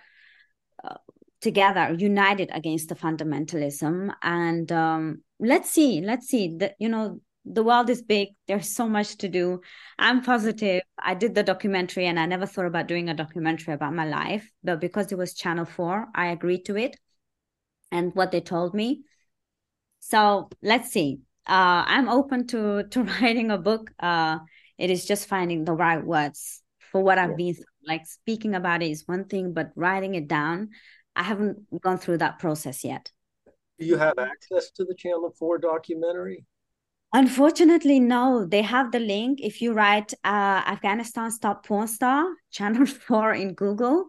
uh, together united against the fundamentalism. And um, let's see let's see. That you know the world is big there's so much to do i'm positive i did the documentary and i never thought about doing a documentary about my life but because it was channel 4 i agreed to it and what they told me so let's see uh, i'm open to to writing a book uh, it is just finding the right words for what i've yeah. been through. like speaking about it is one thing but writing it down I haven't gone through that process yet. Do you have access to the Channel 4 documentary? Unfortunately, no. They have the link. If you write uh, Afghanistan Stop Porn Star, Channel 4 in Google,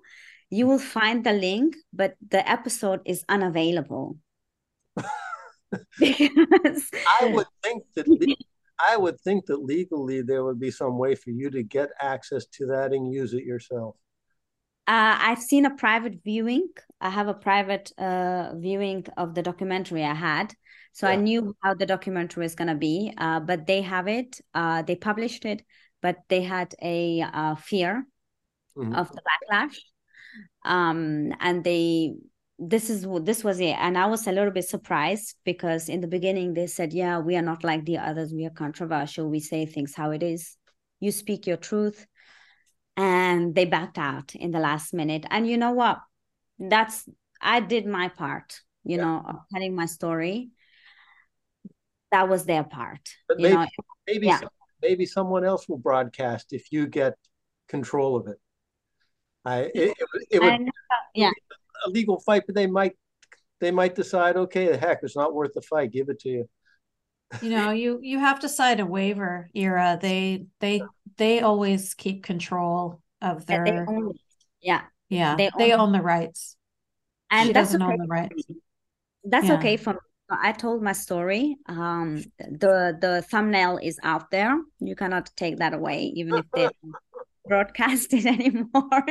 you will find the link, but the episode is unavailable. because... I would think that I would think that legally there would be some way for you to get access to that and use it yourself. Uh, I've seen a private viewing. I have a private uh, viewing of the documentary I had. So yeah. I knew how the documentary is going to be, uh, but they have it. Uh, they published it, but they had a uh, fear mm-hmm. of the backlash. Um, and they, this is this was it. And I was a little bit surprised because in the beginning they said, yeah, we are not like the others. We are controversial. We say things how it is. You speak your truth and they backed out in the last minute. And you know what? That's I did my part, you yeah. know, of telling my story. That was their part. But maybe know? maybe yeah. maybe someone else will broadcast if you get control of it. I it, it, it would and, uh, yeah a legal fight, but they might they might decide, okay, the heck, it's not worth the fight. Give it to you you know you you have to sign a waiver Ira they they they always keep control of their yeah, own, yeah yeah they, they own, own, the rights and she doesn't okay. own the rights that's yeah. okay for me I told my story. Um, the the thumbnail is out there. You cannot take that away, even if they broadcast it anymore.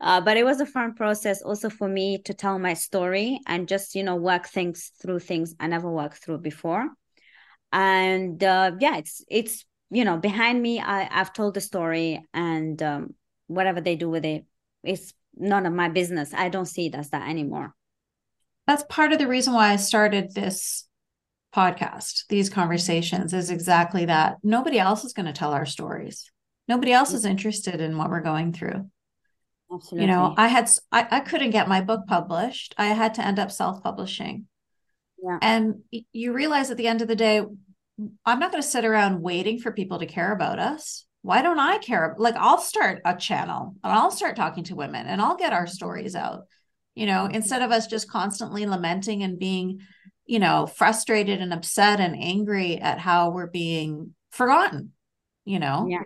Uh, but it was a fun process also for me to tell my story and just you know work things through things I never worked through before and uh, yeah it's it's you know behind me I, i've told the story and um, whatever they do with it it's none of my business i don't see it as that anymore that's part of the reason why i started this podcast these conversations is exactly that nobody else is going to tell our stories nobody else is interested in what we're going through Absolutely. you know i had I, I couldn't get my book published i had to end up self-publishing yeah. And you realize at the end of the day, I'm not going to sit around waiting for people to care about us. Why don't I care? Like, I'll start a channel and I'll start talking to women and I'll get our stories out, you know, instead of us just constantly lamenting and being, you know, frustrated and upset and angry at how we're being forgotten, you know? Yeah.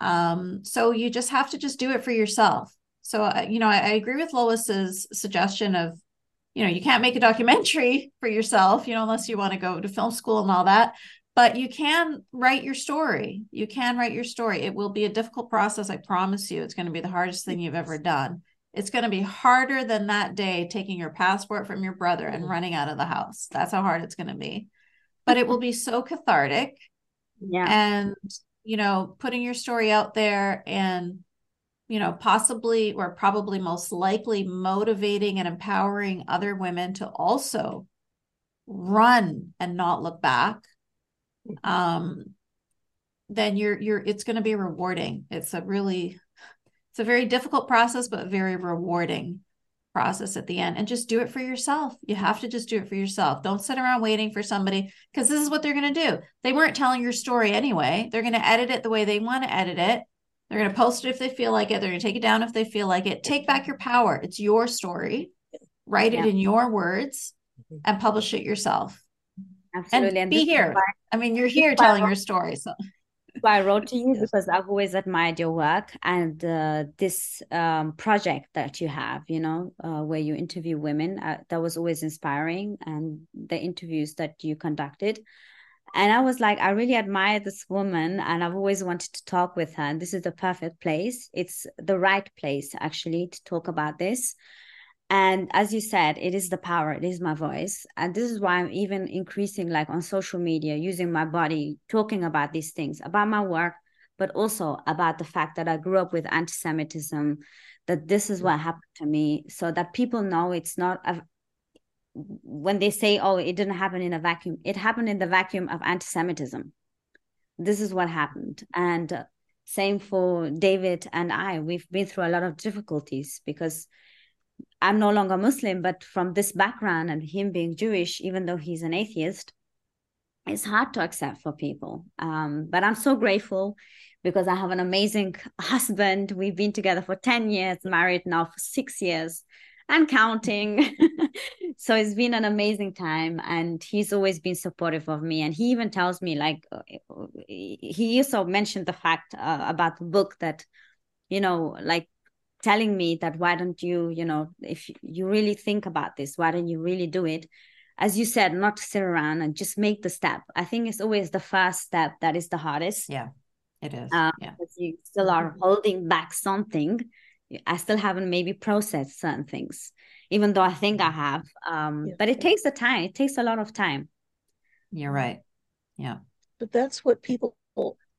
Um, so you just have to just do it for yourself. So, uh, you know, I, I agree with Lois's suggestion of, you know, you can't make a documentary for yourself, you know, unless you want to go to film school and all that. But you can write your story. You can write your story. It will be a difficult process. I promise you. It's going to be the hardest thing you've ever done. It's going to be harder than that day taking your passport from your brother and running out of the house. That's how hard it's going to be. But it will be so cathartic. Yeah. And, you know, putting your story out there and you know, possibly or probably most likely motivating and empowering other women to also run and not look back um then you're you're it's going to be rewarding it's a really it's a very difficult process but very rewarding process at the end and just do it for yourself you have to just do it for yourself don't sit around waiting for somebody because this is what they're going to do they weren't telling your story anyway they're going to edit it the way they want to edit it they're going to post it if they feel like it. They're going to take it down if they feel like it. Take back your power. It's your story. Write yeah. it in your words mm-hmm. and publish it yourself. Absolutely. And, and be here. I mean, you're here telling your story. So I wrote to you because I've always admired your work and uh, this um, project that you have, you know, uh, where you interview women. Uh, that was always inspiring, and the interviews that you conducted and I was like, I really admire this woman and I've always wanted to talk with her. And this is the perfect place. It's the right place, actually, to talk about this. And as you said, it is the power, it is my voice. And this is why I'm even increasing, like on social media, using my body, talking about these things, about my work, but also about the fact that I grew up with anti Semitism, that this is what happened to me, so that people know it's not a, when they say, oh, it didn't happen in a vacuum, it happened in the vacuum of anti Semitism. This is what happened. And uh, same for David and I. We've been through a lot of difficulties because I'm no longer Muslim, but from this background and him being Jewish, even though he's an atheist, it's hard to accept for people. Um, but I'm so grateful because I have an amazing husband. We've been together for 10 years, married now for six years and counting. so it's been an amazing time. And he's always been supportive of me. And he even tells me, like, uh, he also mentioned the fact uh, about the book that, you know, like telling me that why don't you, you know, if you really think about this, why don't you really do it? As you said, not to sit around and just make the step. I think it's always the first step that is the hardest. Yeah, it is. Uh, yeah. Because you still are holding back something I still haven't maybe processed certain things, even though I think I have. Um, yeah. But it takes a time. It takes a lot of time. You're right. Yeah. But that's what people.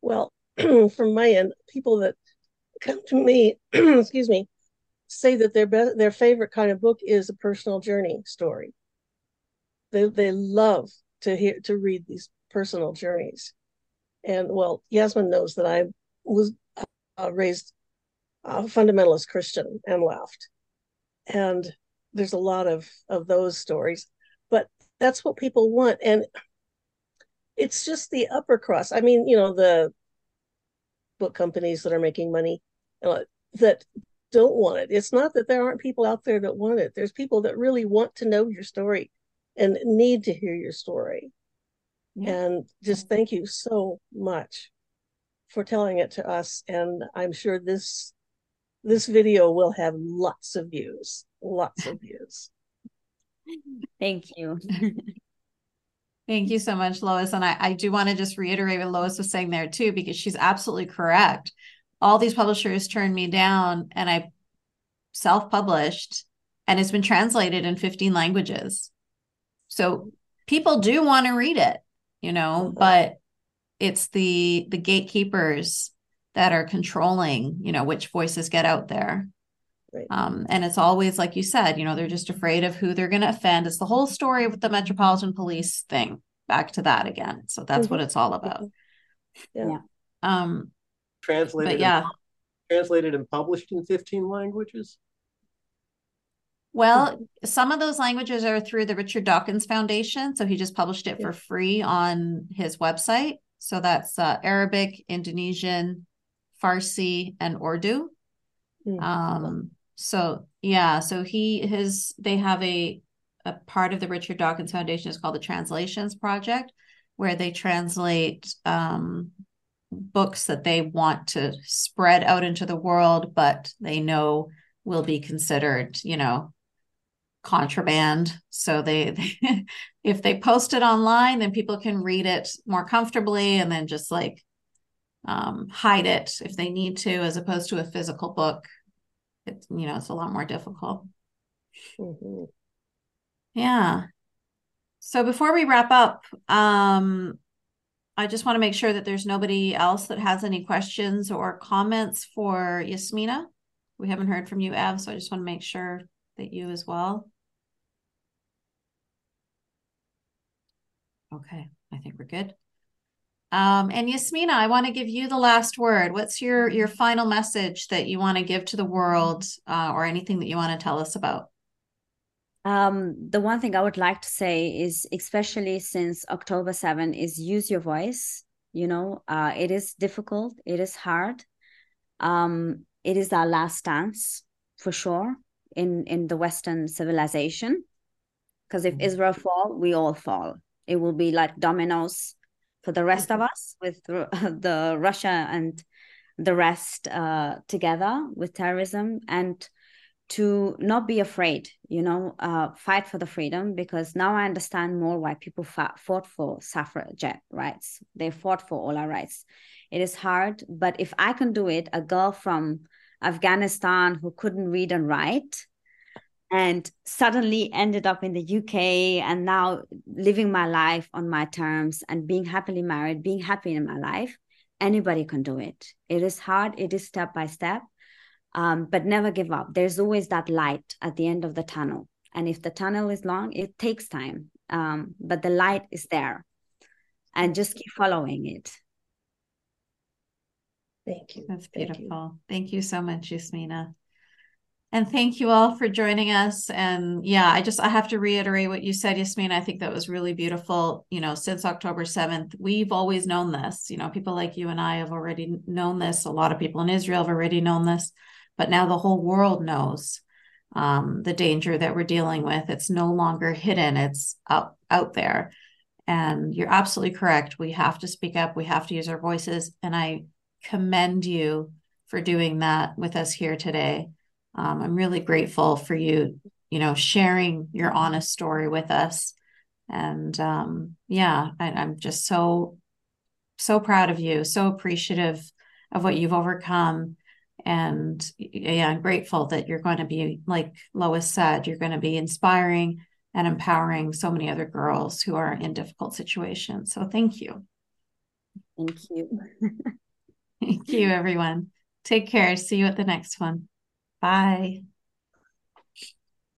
Well, from my end, people that come to me, excuse me, say that their their favorite kind of book is a personal journey story. They they love to hear to read these personal journeys, and well, Yasmin knows that I was uh, raised a fundamentalist Christian and left. And there's a lot of of those stories, but that's what people want, and it's just the upper crust. I mean, you know, the book companies that are making money uh, that don't want it. It's not that there aren't people out there that want it. There's people that really want to know your story and need to hear your story. Yeah. And just thank you so much for telling it to us. And I'm sure this this video will have lots of views, lots of views. Thank you. Thank you so much, Lois. And I, I do want to just reiterate what Lois was saying there too, because she's absolutely correct. All these publishers turned me down and I self published and it's been translated in 15 languages. So people do want to read it, you know, mm-hmm. but it's the the gatekeepers that are controlling you know which voices get out there right. um, and it's always like you said you know they're just afraid of who they're going to offend it's the whole story with the metropolitan police thing back to that again so that's mm-hmm. what it's all about yeah, yeah. um translated yeah and, translated and published in 15 languages well, some of those languages are through the Richard Dawkins Foundation. So he just published it for free on his website. So that's uh, Arabic, Indonesian, Farsi, and Urdu. Mm-hmm. Um, so yeah, so he his they have a a part of the Richard Dawkins Foundation is called the Translations Project, where they translate um, books that they want to spread out into the world, but they know will be considered, you know, contraband. So they, they if they post it online, then people can read it more comfortably and then just like um, hide it if they need to, as opposed to a physical book. It's you know it's a lot more difficult. Mm-hmm. Yeah. So before we wrap up, um, I just want to make sure that there's nobody else that has any questions or comments for Yasmeena. We haven't heard from you, Ev, so I just want to make sure that you as well. Okay, I think we're good. Um, and Yasmeena, I want to give you the last word. What's your your final message that you want to give to the world, uh, or anything that you want to tell us about? Um, the one thing I would like to say is, especially since October 7 is use your voice. You know, uh, it is difficult, it is hard. Um, it is our last dance for sure in in the Western civilization. Because if mm-hmm. Israel fall, we all fall. It will be like dominoes for the rest of us with the Russia and the rest uh, together with terrorism and to not be afraid you know uh, fight for the freedom because now i understand more why people fought, fought for suffragette rights. They fought for all our rights. It is hard but if i can do it a girl from afghanistan who couldn't read and write and suddenly ended up in the UK and now living my life on my terms and being happily married, being happy in my life, anybody can do it. It is hard, it is step by step, um, but never give up. There's always that light at the end of the tunnel. And if the tunnel is long, it takes time, um, but the light is there. And just keep following it. Thank you. That's beautiful. Thank you, Thank you so much, Yasmeena. And thank you all for joining us. And yeah, I just I have to reiterate what you said, Yasmin. I think that was really beautiful. You know, since October 7th, we've always known this. You know, people like you and I have already known this. A lot of people in Israel have already known this, but now the whole world knows um, the danger that we're dealing with. It's no longer hidden, it's up out there. And you're absolutely correct. We have to speak up, we have to use our voices. And I commend you for doing that with us here today um, I'm really grateful for you, you know, sharing your honest story with us. And um, yeah, I, I'm just so, so proud of you, so appreciative of what you've overcome. And yeah, I'm grateful that you're going to be, like Lois said, you're going to be inspiring and empowering so many other girls who are in difficult situations. So thank you. Thank you. thank you, everyone. Take care. See you at the next one. Bye.